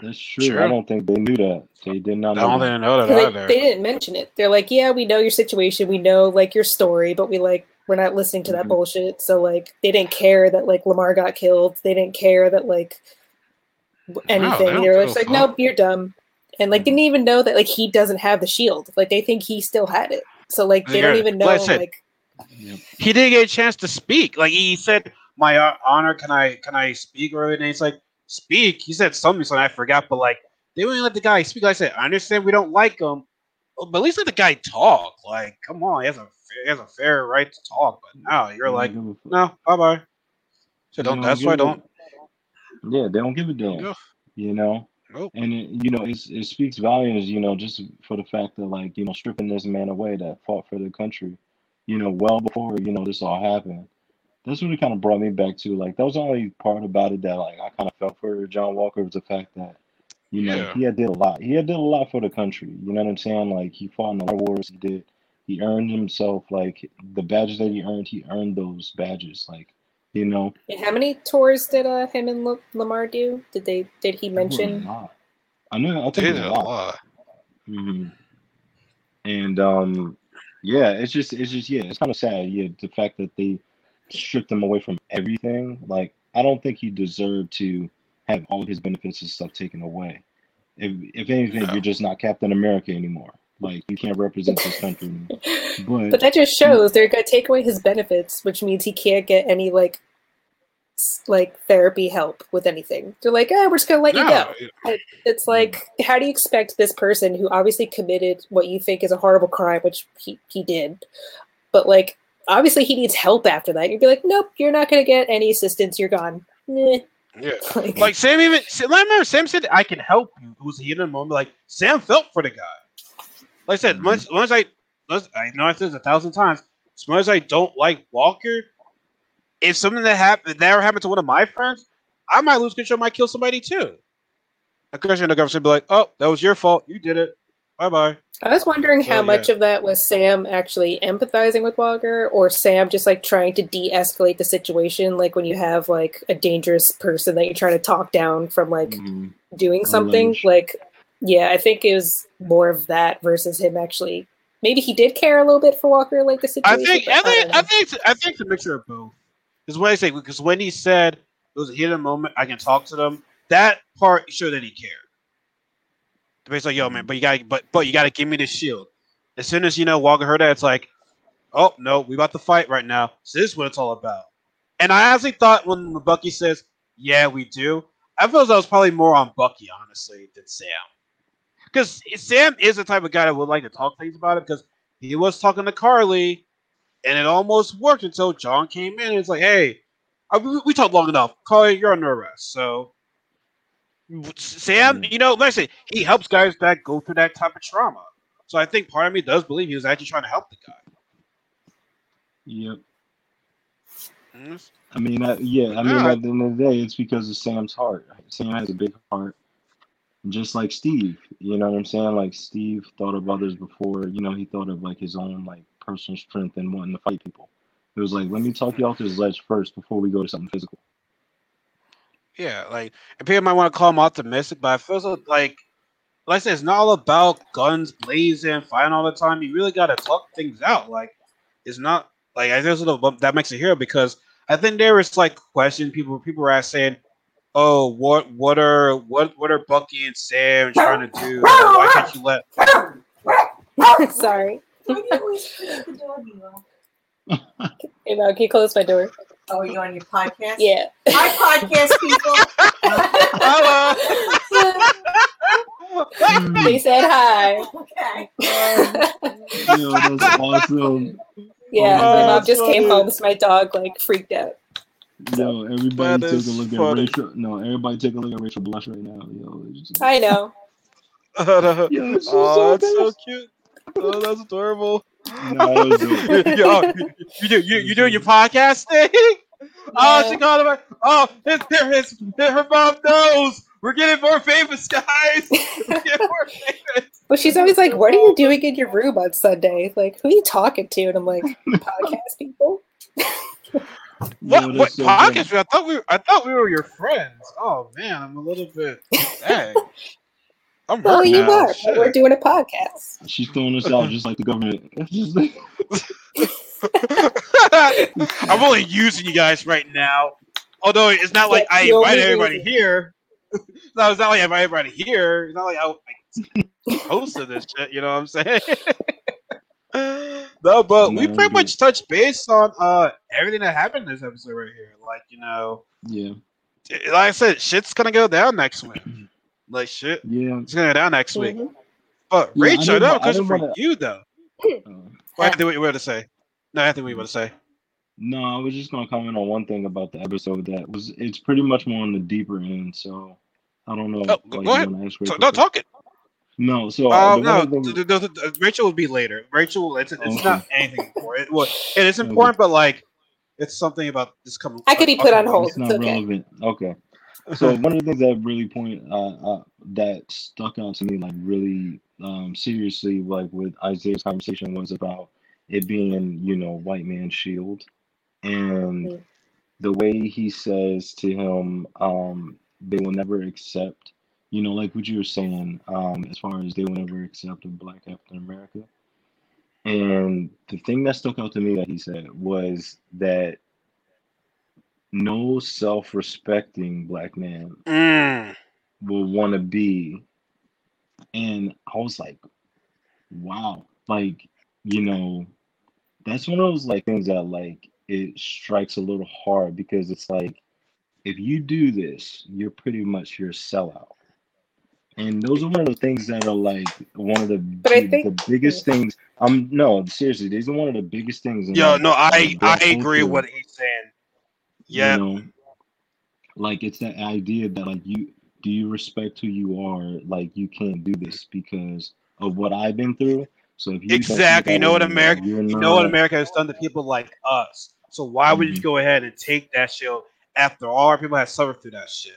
Speaker 3: That's true.
Speaker 1: Sure.
Speaker 3: I don't think they knew that. They did not
Speaker 1: I
Speaker 3: know.
Speaker 1: don't
Speaker 3: that.
Speaker 1: know that
Speaker 2: they,
Speaker 1: either.
Speaker 2: they didn't mention it. They're like, yeah, we know your situation, we know like your story, but we like we're not listening to that
Speaker 3: Mhm.
Speaker 2: bullshit. So like they didn't care that like Lamar got killed. They didn't care that like anything.
Speaker 1: don't
Speaker 2: they were just like,
Speaker 1: fuck.
Speaker 2: nope, you're dumb, and like didn't even know that like he doesn't have the shield. Like they think he still had it. So like they don't even know
Speaker 1: like said,
Speaker 2: like
Speaker 1: he didn't get a chance to speak. Like he said, "My uh, honor, can I can I speak?" Or and he's like, "Speak." He said something, so I forgot. But like they wouldn't let the guy speak. Like I said, I understand we don't like him, but at least let the guy talk. Like, come on, he has a he has a fair right to talk. But now you're like,
Speaker 3: They don't give a fuck.
Speaker 1: no, bye bye. So don't. That's why I don't.
Speaker 3: Yeah, they don't give a damn. You know.
Speaker 1: Nope.
Speaker 3: And it, you know, it's, it speaks volumes, you know, just for the fact that like, you know, stripping this man away that fought for the country, you know, well before, you know, this all happened. That's what it kind of brought me back to. Like that was the only part about it that like I kind of felt for John Walker was the fact that, you know,
Speaker 1: Yeah.
Speaker 3: he had did a lot. He had did a lot for the country. You know what I'm saying? Like he fought in the wars. He did. He earned himself like the badges that he earned. He earned those badges. Like, you know,
Speaker 2: and how many tours did uh him and L- Lamar do? Did they did he
Speaker 3: it was a
Speaker 2: mention?
Speaker 3: I know. I think it
Speaker 1: did
Speaker 3: was
Speaker 1: a lot.
Speaker 3: hmm And um, yeah, it's just it's just yeah, it's kind of sad. Yeah, the fact that they stripped him away from everything. Like, I don't think he deserved to have all of his benefits and stuff taken away. If if anything,
Speaker 1: No.
Speaker 3: you're just not Captain America anymore. Like, you can't represent this country. (laughs) anymore.
Speaker 2: But that just shows they're gonna take away his benefits, which means he can't get any like like therapy help with anything. They're like, oh, we're just gonna let you
Speaker 1: No,
Speaker 2: go. It's like, mm. how do you expect this person who obviously committed what you think is a horrible crime, which he, he did, but like obviously he needs help after that. You'd be like, nope, you're not gonna get any assistance. You're gone. Meh.
Speaker 1: yeah. (laughs)
Speaker 2: Like,
Speaker 1: Like Sam even Sam- I remember Sam said I can help you. It was he in a moment like Sam felt for the guy. Like I said,
Speaker 3: Mhm.
Speaker 1: once once I once, I know I said this a thousand times. As much as I don't like Walker, if something that happened that ever happened to one of my friends, I might lose control, I might kill somebody too. Of course, the government would be like, "Oh, that was your fault. You did it." Bye bye.
Speaker 2: I was wondering how
Speaker 1: yeah.
Speaker 2: much of that was Sam actually empathizing with Walker, or Sam just like trying to de-escalate the situation, like when you have like a dangerous person that you're trying to talk down from like
Speaker 3: Mhm.
Speaker 2: doing something. Like, yeah, I think it was more of that versus him actually. Maybe he did care a little bit for Walker, like the
Speaker 1: I
Speaker 2: situation.
Speaker 1: think I think
Speaker 2: know.
Speaker 1: I think it's, I think it's a mixture of both. Because what I say, because when he said it was a hidden moment, I can talk to them. That part showed that he cared. Basically, like, yo, man, mm. but you got, but but you got to give me the shield. As soon as you know Walker heard that, it's like, oh no, we about to fight right now. So this is what it's all about. And I actually thought when Bucky says, "Yeah, we do," I feel though was probably more on Bucky, honestly, than Sam. Because Sam is the type of guy that would like to talk things about it because he was talking to Karli, and it almost worked until John came in. and It's like, hey, I, we, we talked long enough. Karli, you're under arrest. So, Sam, you know, like I say, he helps guys that go through that type of trauma. So I think part of me does believe he was actually trying to help the guy.
Speaker 3: Yep.
Speaker 1: Mm,
Speaker 3: I mean, I, yeah. I mean, at the end of the day, it's because of Sam's heart. Sam has a big heart, just like Steve. You know what I'm saying? Like Steve thought of others before. You know, he thought of like his own like personal strength and wanting to fight people. It was like, let me talk you off this ledge first before we go to something physical.
Speaker 1: Yeah, like, and people might want to call him optimistic, but I feel so, like, like I said, it's not all about guns blazing, fighting all the time. You really got to talk things out. Like, it's not like I what- that makes a hero because I think there is like questions people people were asking, "Oh, what what are what what are Bucky and Sam trying to do? (laughs) Why can't you let?" (laughs)
Speaker 2: Sorry.
Speaker 5: Why do you always close the door, Milo?
Speaker 2: Hey, Mel, can you close my door?
Speaker 5: Oh, are you on your podcast?
Speaker 2: Yeah.
Speaker 5: My podcast people.
Speaker 1: Hello.
Speaker 2: they said hi.
Speaker 5: okay.
Speaker 3: Yo, that's awesome.
Speaker 2: Yeah,
Speaker 1: Oh,
Speaker 2: my mom
Speaker 1: that's
Speaker 2: just came
Speaker 1: funny.
Speaker 2: home, so my dog like freaked out.
Speaker 3: Yo, everybody
Speaker 1: That
Speaker 3: take a look
Speaker 1: funny.
Speaker 3: at Rachel. No, everybody take a look at Rachel Blush right now. Yo, just,
Speaker 2: I know. (laughs)
Speaker 3: yo, it's
Speaker 1: oh, that's
Speaker 3: so
Speaker 1: so cute. Oh, that's adorable.
Speaker 3: No, it was (laughs)
Speaker 1: you, oh, you, you, do- you, you doing your podcast thing? (laughs) Oh, she called him. Oh, his, his, his, her mom knows. We're getting more famous, guys. We're getting more famous.
Speaker 2: But she's always like, "What are you doing in your room on Sunday? Like, who are you talking to?" And I'm like, "Podcast people."
Speaker 3: Yo,
Speaker 1: What,
Speaker 3: that's
Speaker 1: what
Speaker 3: so
Speaker 1: podcast?
Speaker 3: good.
Speaker 1: I thought we, were, I thought we were your friends. Oh man, I'm a little bit. Dang. I'm
Speaker 2: oh,
Speaker 1: Well,
Speaker 2: you
Speaker 1: now.
Speaker 2: are. but
Speaker 1: Shit.
Speaker 2: We're doing a podcast.
Speaker 3: She's throwing us out just like the government. (laughs) (laughs)
Speaker 1: I'm only using you guys right now. Although it's not like
Speaker 2: Yeah,
Speaker 1: I
Speaker 2: you're
Speaker 1: invited everybody
Speaker 2: using-
Speaker 1: here. (laughs) no, it's not like I invited everybody here. It's not like I like, hosted this shit. You know what I'm saying? No, but we pretty
Speaker 3: dude.
Speaker 1: much touched base on uh everything that happened in this episode right here. Like you know,
Speaker 3: yeah,
Speaker 1: like I said, shit's gonna go down next week. (clears throat) Like shit,
Speaker 3: yeah.
Speaker 1: it's gonna go down next week.
Speaker 2: Mhm.
Speaker 1: But
Speaker 3: Yeah,
Speaker 1: Rachel, no, because for
Speaker 3: wanna-
Speaker 1: you though.
Speaker 3: Uh,
Speaker 1: Well, Anthony, what you were to say? No, Anthony, what you were to say?
Speaker 3: no, I was just gonna comment on one thing about the episode that was. It's pretty much more on the deeper end. So I don't know.
Speaker 1: Oh,
Speaker 3: like,
Speaker 1: go ahead.
Speaker 3: wanna ask
Speaker 1: So,
Speaker 3: Rachel
Speaker 1: no, talk it.
Speaker 3: No, so uh,
Speaker 1: Um, no,
Speaker 3: one
Speaker 1: the, the, the- Rachel will be later. Rachel, it's, it's
Speaker 3: Okay.
Speaker 1: not anything important. Well, it is (laughs) important, but like, it's something about this coming.
Speaker 2: I could be put on hold.
Speaker 3: it's not
Speaker 2: It's okay.
Speaker 3: relevant. Okay. So (laughs) one of the things that really point uh, uh, that stuck out to me like really um, seriously like with Isaiah's conversation was about it being you know white man's shield and
Speaker 2: Mm.
Speaker 3: the way he says to him um, they will never accept you know like what you were saying um, as far as they will never accept a black African America and the thing that stuck out to me that he said was that no self-respecting black man
Speaker 1: Mm,
Speaker 3: will want to be. And i was like wow like you know that's one of those like things that like it strikes a little hard because it's like if you do this you're pretty much your sellout and those are one of the things that are like one of the
Speaker 2: But think-
Speaker 3: the biggest things I'm no seriously these are one of the biggest things in,
Speaker 1: yo,
Speaker 3: like,
Speaker 1: no, I I agree with what he's saying.
Speaker 3: you
Speaker 1: Yeah,
Speaker 3: know like it's that idea that like you do you respect who you are like you can't do this because of what i've been through so if you
Speaker 1: exactly. You know what America,
Speaker 3: you're
Speaker 1: know what America has done to people like us. So why would you
Speaker 3: Mhm.
Speaker 1: go ahead and take that shield after all our people have suffered through that shit?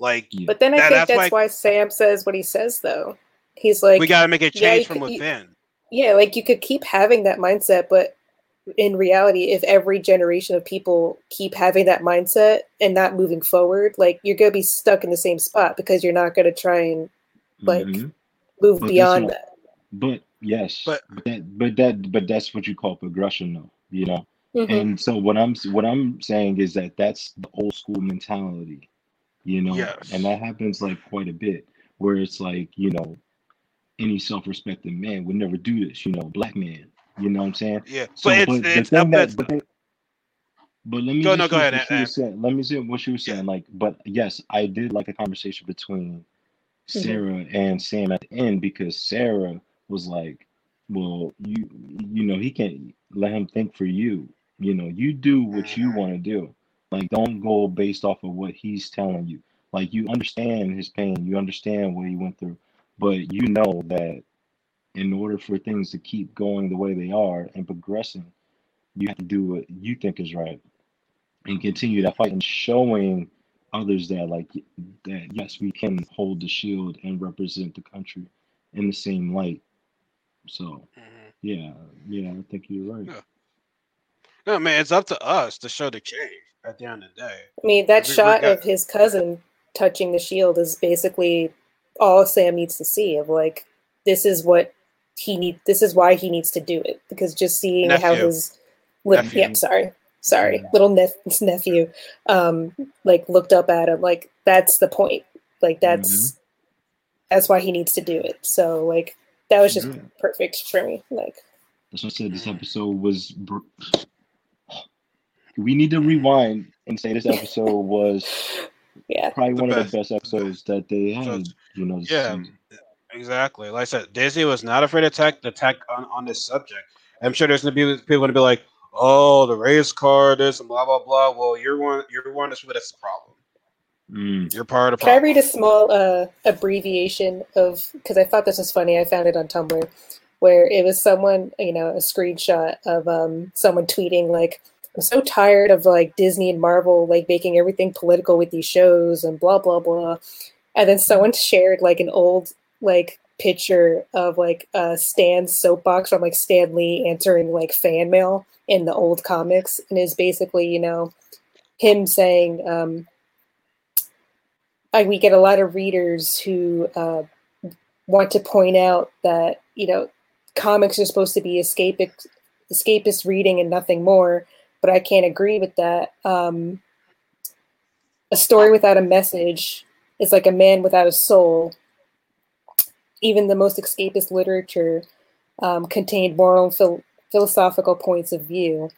Speaker 1: Like.
Speaker 2: But then I
Speaker 1: That-
Speaker 2: think
Speaker 1: that's
Speaker 2: that's,
Speaker 1: why-
Speaker 2: why Sam says what he says, though. He's like,
Speaker 1: we got to make a change
Speaker 2: you
Speaker 1: from
Speaker 2: could- you-
Speaker 1: within.
Speaker 2: yeah, like you could keep having that mindset, but in reality, if every generation of people keep having that mindset and not moving forward, like you're gonna be stuck in the same spot because you're not gonna try and like
Speaker 3: Mhm.
Speaker 2: move
Speaker 3: But
Speaker 2: beyond
Speaker 3: not-
Speaker 2: that.
Speaker 3: But yes,
Speaker 1: But-
Speaker 3: but that, but that, but that's what you call progression, though. You know.
Speaker 2: Mhm.
Speaker 3: And so what I'm what I'm saying is that that's the old school mentality, you know,
Speaker 1: Yes.
Speaker 3: and that happens like quite a bit, where it's like you know, any self-respecting man would never do this, you know, black man, you know what I'm saying?
Speaker 1: Yeah,
Speaker 3: So,
Speaker 1: but it's
Speaker 3: but the
Speaker 1: it's
Speaker 3: thing that,
Speaker 1: that-
Speaker 3: but, they- but let me
Speaker 1: Go- no, go
Speaker 3: finish
Speaker 1: ahead,
Speaker 3: what she saying. Let me see what she was
Speaker 1: Yeah.
Speaker 3: saying. Like, but yes, I did like a conversation between
Speaker 2: Mhm.
Speaker 3: Sarah and Sam at the end because Sarah was like, "Well, you you know he can't let him think for you. You know, you do what you
Speaker 1: Mhm.
Speaker 3: want to do. Like, don't go based off of what he's telling you. Like, you understand his pain, you understand what he went through, but you know that in order for things to keep going the way they are and progressing, you have to do what you think is right and continue that fight and showing others that like that yes we can hold the shield and represent the country in the same light so
Speaker 1: Mhm.
Speaker 3: yeah yeah i think you're right
Speaker 1: Yeah. No, man, it's up to us to show the change at the end of the day.
Speaker 2: I mean, that
Speaker 1: We- we
Speaker 2: shot
Speaker 1: got-
Speaker 2: of his cousin touching the shield is basically all Sam needs to see of like this is what he need this is why he needs to do it. Because just seeing how his little
Speaker 1: Nephew.
Speaker 2: yeah, sorry. Sorry.
Speaker 3: Yeah.
Speaker 2: little nep- (laughs) nephew um like looked up at him. Like that's the point. Like that's mm-hmm. that's why he needs to do it. So like that was just
Speaker 3: Yeah.
Speaker 2: perfect for me. Like
Speaker 3: that's what i said this episode was br- we need to rewind and say this episode (laughs) was
Speaker 2: yeah
Speaker 3: probably
Speaker 1: The
Speaker 3: one of the best episodes that they
Speaker 1: So-
Speaker 3: had you know
Speaker 1: Yeah.
Speaker 3: season.
Speaker 1: Exactly. Like I said, Disney was not afraid to attack attack on, on this subject. I'm sure there's gonna be people gonna be like, "Oh, the race car, this and blah blah blah." Well, you're one. You're one that's that's the problem.
Speaker 3: Mm,
Speaker 1: You're part of the
Speaker 2: Can I read a small uh, abbreviation of because I thought this was funny. I found it on Tumblr, where it was someone, you know, a screenshot of um, someone tweeting like, "I'm so tired of like Disney and Marvel like making everything political with these shows and blah blah blah," and then someone shared like an old like picture of like uh, Stan's soapbox from like Stan Lee answering like fan mail in the old comics, and is basically you know him saying. Um, I, we get a lot of readers who uh, want to point out that you know comics are supposed to be escapist escapist reading and nothing more, but I can't agree with that. Um, a story without a message is like a man without a soul. Even the most escapist literature um, contained moral and phil- philosophical points of view.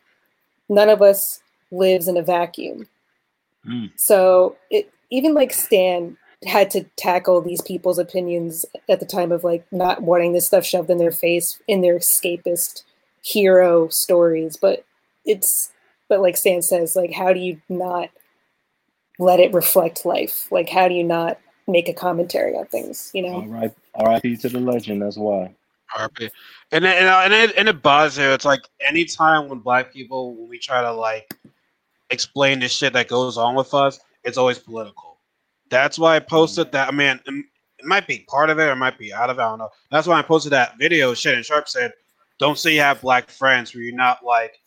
Speaker 2: None of us lives in a vacuum.
Speaker 3: mm,
Speaker 2: So it even like Stan had to tackle these people's opinions at the time of like not wanting this stuff shoved in their face in their escapist hero stories. But it's but like Stan says, like how do you not let it reflect life? Like how do you not make a commentary on things? You know?
Speaker 3: all right rip to the legend that's why
Speaker 1: RP. And and uh, and it, and it bothers you. It's like anytime when black people when we try to like explain the shit that goes on with us, it's always political. That's why I posted that. I mean, it, it might be part of it, or it might be out of it. I don't know. That's why I posted that video. Shit, and Sharpe said, "Don't say you have black friends where you're not like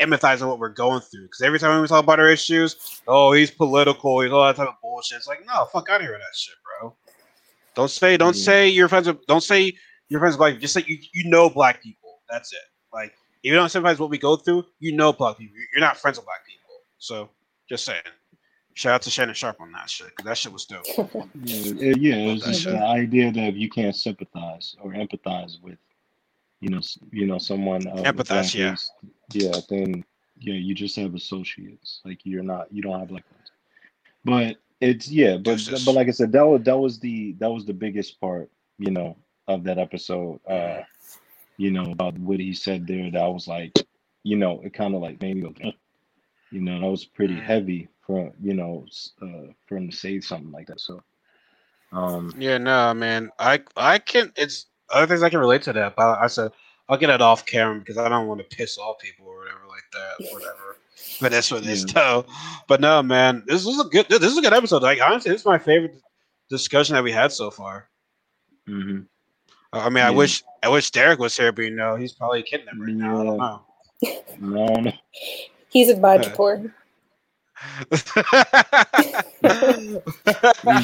Speaker 1: empathizing what we're going through." Because every time we talk about our issues, oh, he's political, he's all that type of bullshit. It's like, no, fuck out of here with that shit, bro. Don't say, don't
Speaker 3: Yeah.
Speaker 1: say you're friends with, don't say you're friends with black. Just say you, you know black people. That's it. Like, if you don't sympathize what we go through, you know black people. You're not friends with black people. So, just saying. Shout out to Shannon Sharpe on that shit because that shit was dope. (laughs)
Speaker 3: Yeah, it- yeah, it's
Speaker 1: that
Speaker 3: just the idea that you can't sympathize or empathize with, you know, you know, someone. The
Speaker 1: Empathize, yeah.
Speaker 3: yeah. Then, yeah, you just have associates. Like you're not, you don't have like, but it's yeah, but
Speaker 1: Justice.
Speaker 3: but like I said, that was that was the that was the biggest part, you know, of that episode. Uh, you know about what he said there. That was like, you know, it kind of like made me go, you know, that was pretty
Speaker 1: Mhm.
Speaker 3: heavy for you know uh, for him to say something like that. So, um.
Speaker 1: Yeah, no, man. I I can. It's other things I can relate to that. But I said I'll get it off camera because I don't want to piss off people or whatever like that. (laughs) Whatever. But that's what it is,
Speaker 3: Yeah.
Speaker 1: though. But no, man, this was a good. This is a good episode. Like honestly, this is my favorite discussion that we had so far.
Speaker 3: hmm
Speaker 1: I mean, I wish I wish Derrick was here, but you know, he's probably kidding him right now. I don't know.
Speaker 3: No, (laughs) no. (laughs)
Speaker 2: He's in Madripoor.
Speaker 3: He's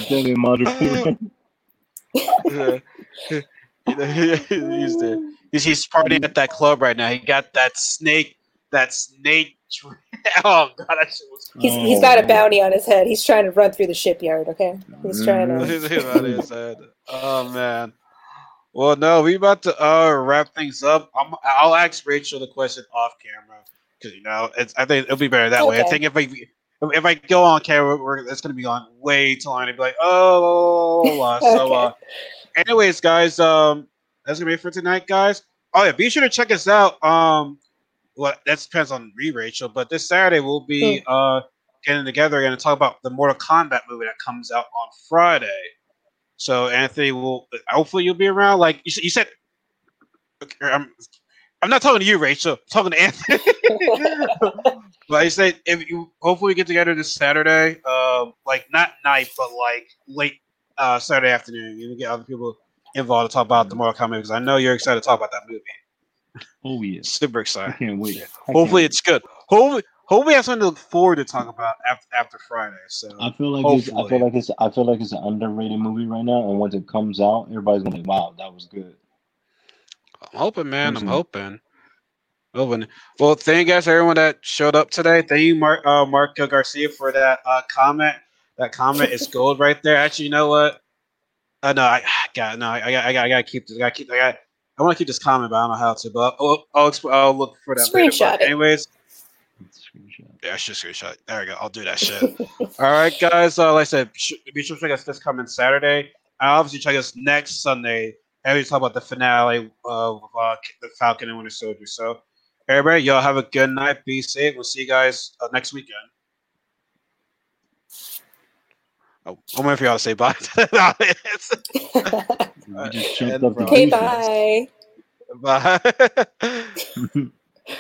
Speaker 3: dead in Madripoor. (laughs)
Speaker 1: he's there. He's, he's partying at that club right now. He got that snake, that snake. (laughs) Oh god, that shit was.
Speaker 2: He's
Speaker 3: Oh,
Speaker 2: he's got a bounty on his head. He's trying to run through the shipyard. Okay, he's trying to. (laughs)
Speaker 1: On his head. Oh man. Well, no, we about to uh wrap things up. I'm, I'll ask Rachel the question off camera because you know it's. I think it'll be better that way. I think if I if I go on camera, we're, it's gonna be on way too long. I'd be like, oh, blah, blah, blah. so uh, anyways, guys, um, that's gonna be it for tonight, guys. Oh yeah, be sure to check us out. Um, well, that depends on me, Rachel, but this Saturday we'll be uh getting together and talk about the Mortal Kombat movie that comes out on Friday. So Anthony will hopefully you'll be around. Like you, said- you said, okay, I'm, I'm not talking to you, Rachel. I'm talking to Anthony. (laughs) (laughs) but I said if you hopefully we get together this Saturday, um, like not night, but like late uh, Saturday afternoon. Can get other people involved to talk about the Mortal Kombat because I know you're excited to talk about that movie.
Speaker 3: Oh yes.
Speaker 1: Super excited!
Speaker 3: I can't wait. I can't
Speaker 1: Hopefully
Speaker 3: wait.
Speaker 1: it's good. Hopefully, hopefully we have something to look forward to talk about after after Friday. So
Speaker 3: I feel like it's, I feel like it's I feel like it's an underrated movie right now, and once it comes out, everybody's gonna be like, "Wow, that was good."
Speaker 1: I'm hoping, man. I'm hoping. Hoping. Well, thank you guys, everyone that showed up today. Thank you, Mark uh, Mark Garcia, for that uh, comment. That comment is gold right there. Actually, you know what? Uh, no, I got no. I got. I got. I got to keep this. I got keep. I got. I want to keep this comment, but I don't know how to. But I'll, I'll, exp- I'll look for that.
Speaker 2: Screenshot
Speaker 1: But
Speaker 2: it.
Speaker 1: Anyways,
Speaker 3: Screenshot.
Speaker 1: yeah, I should screenshot. There we go. I'll do that shit. All right, guys. Uh, like I said, sh- be sure to check us this coming Saturday. And obviously, check us next Sunday. And we talk about the finale of uh, the Falcon and Winter Soldier. So, everybody, y'all have a good night. Be safe. We'll see you guys uh, next weekend. Oh, I'm waiting for y'all to say bye. No, it's-
Speaker 3: We just
Speaker 1: and
Speaker 3: the
Speaker 1: bro.
Speaker 2: okay, bye.
Speaker 1: bye. (laughs)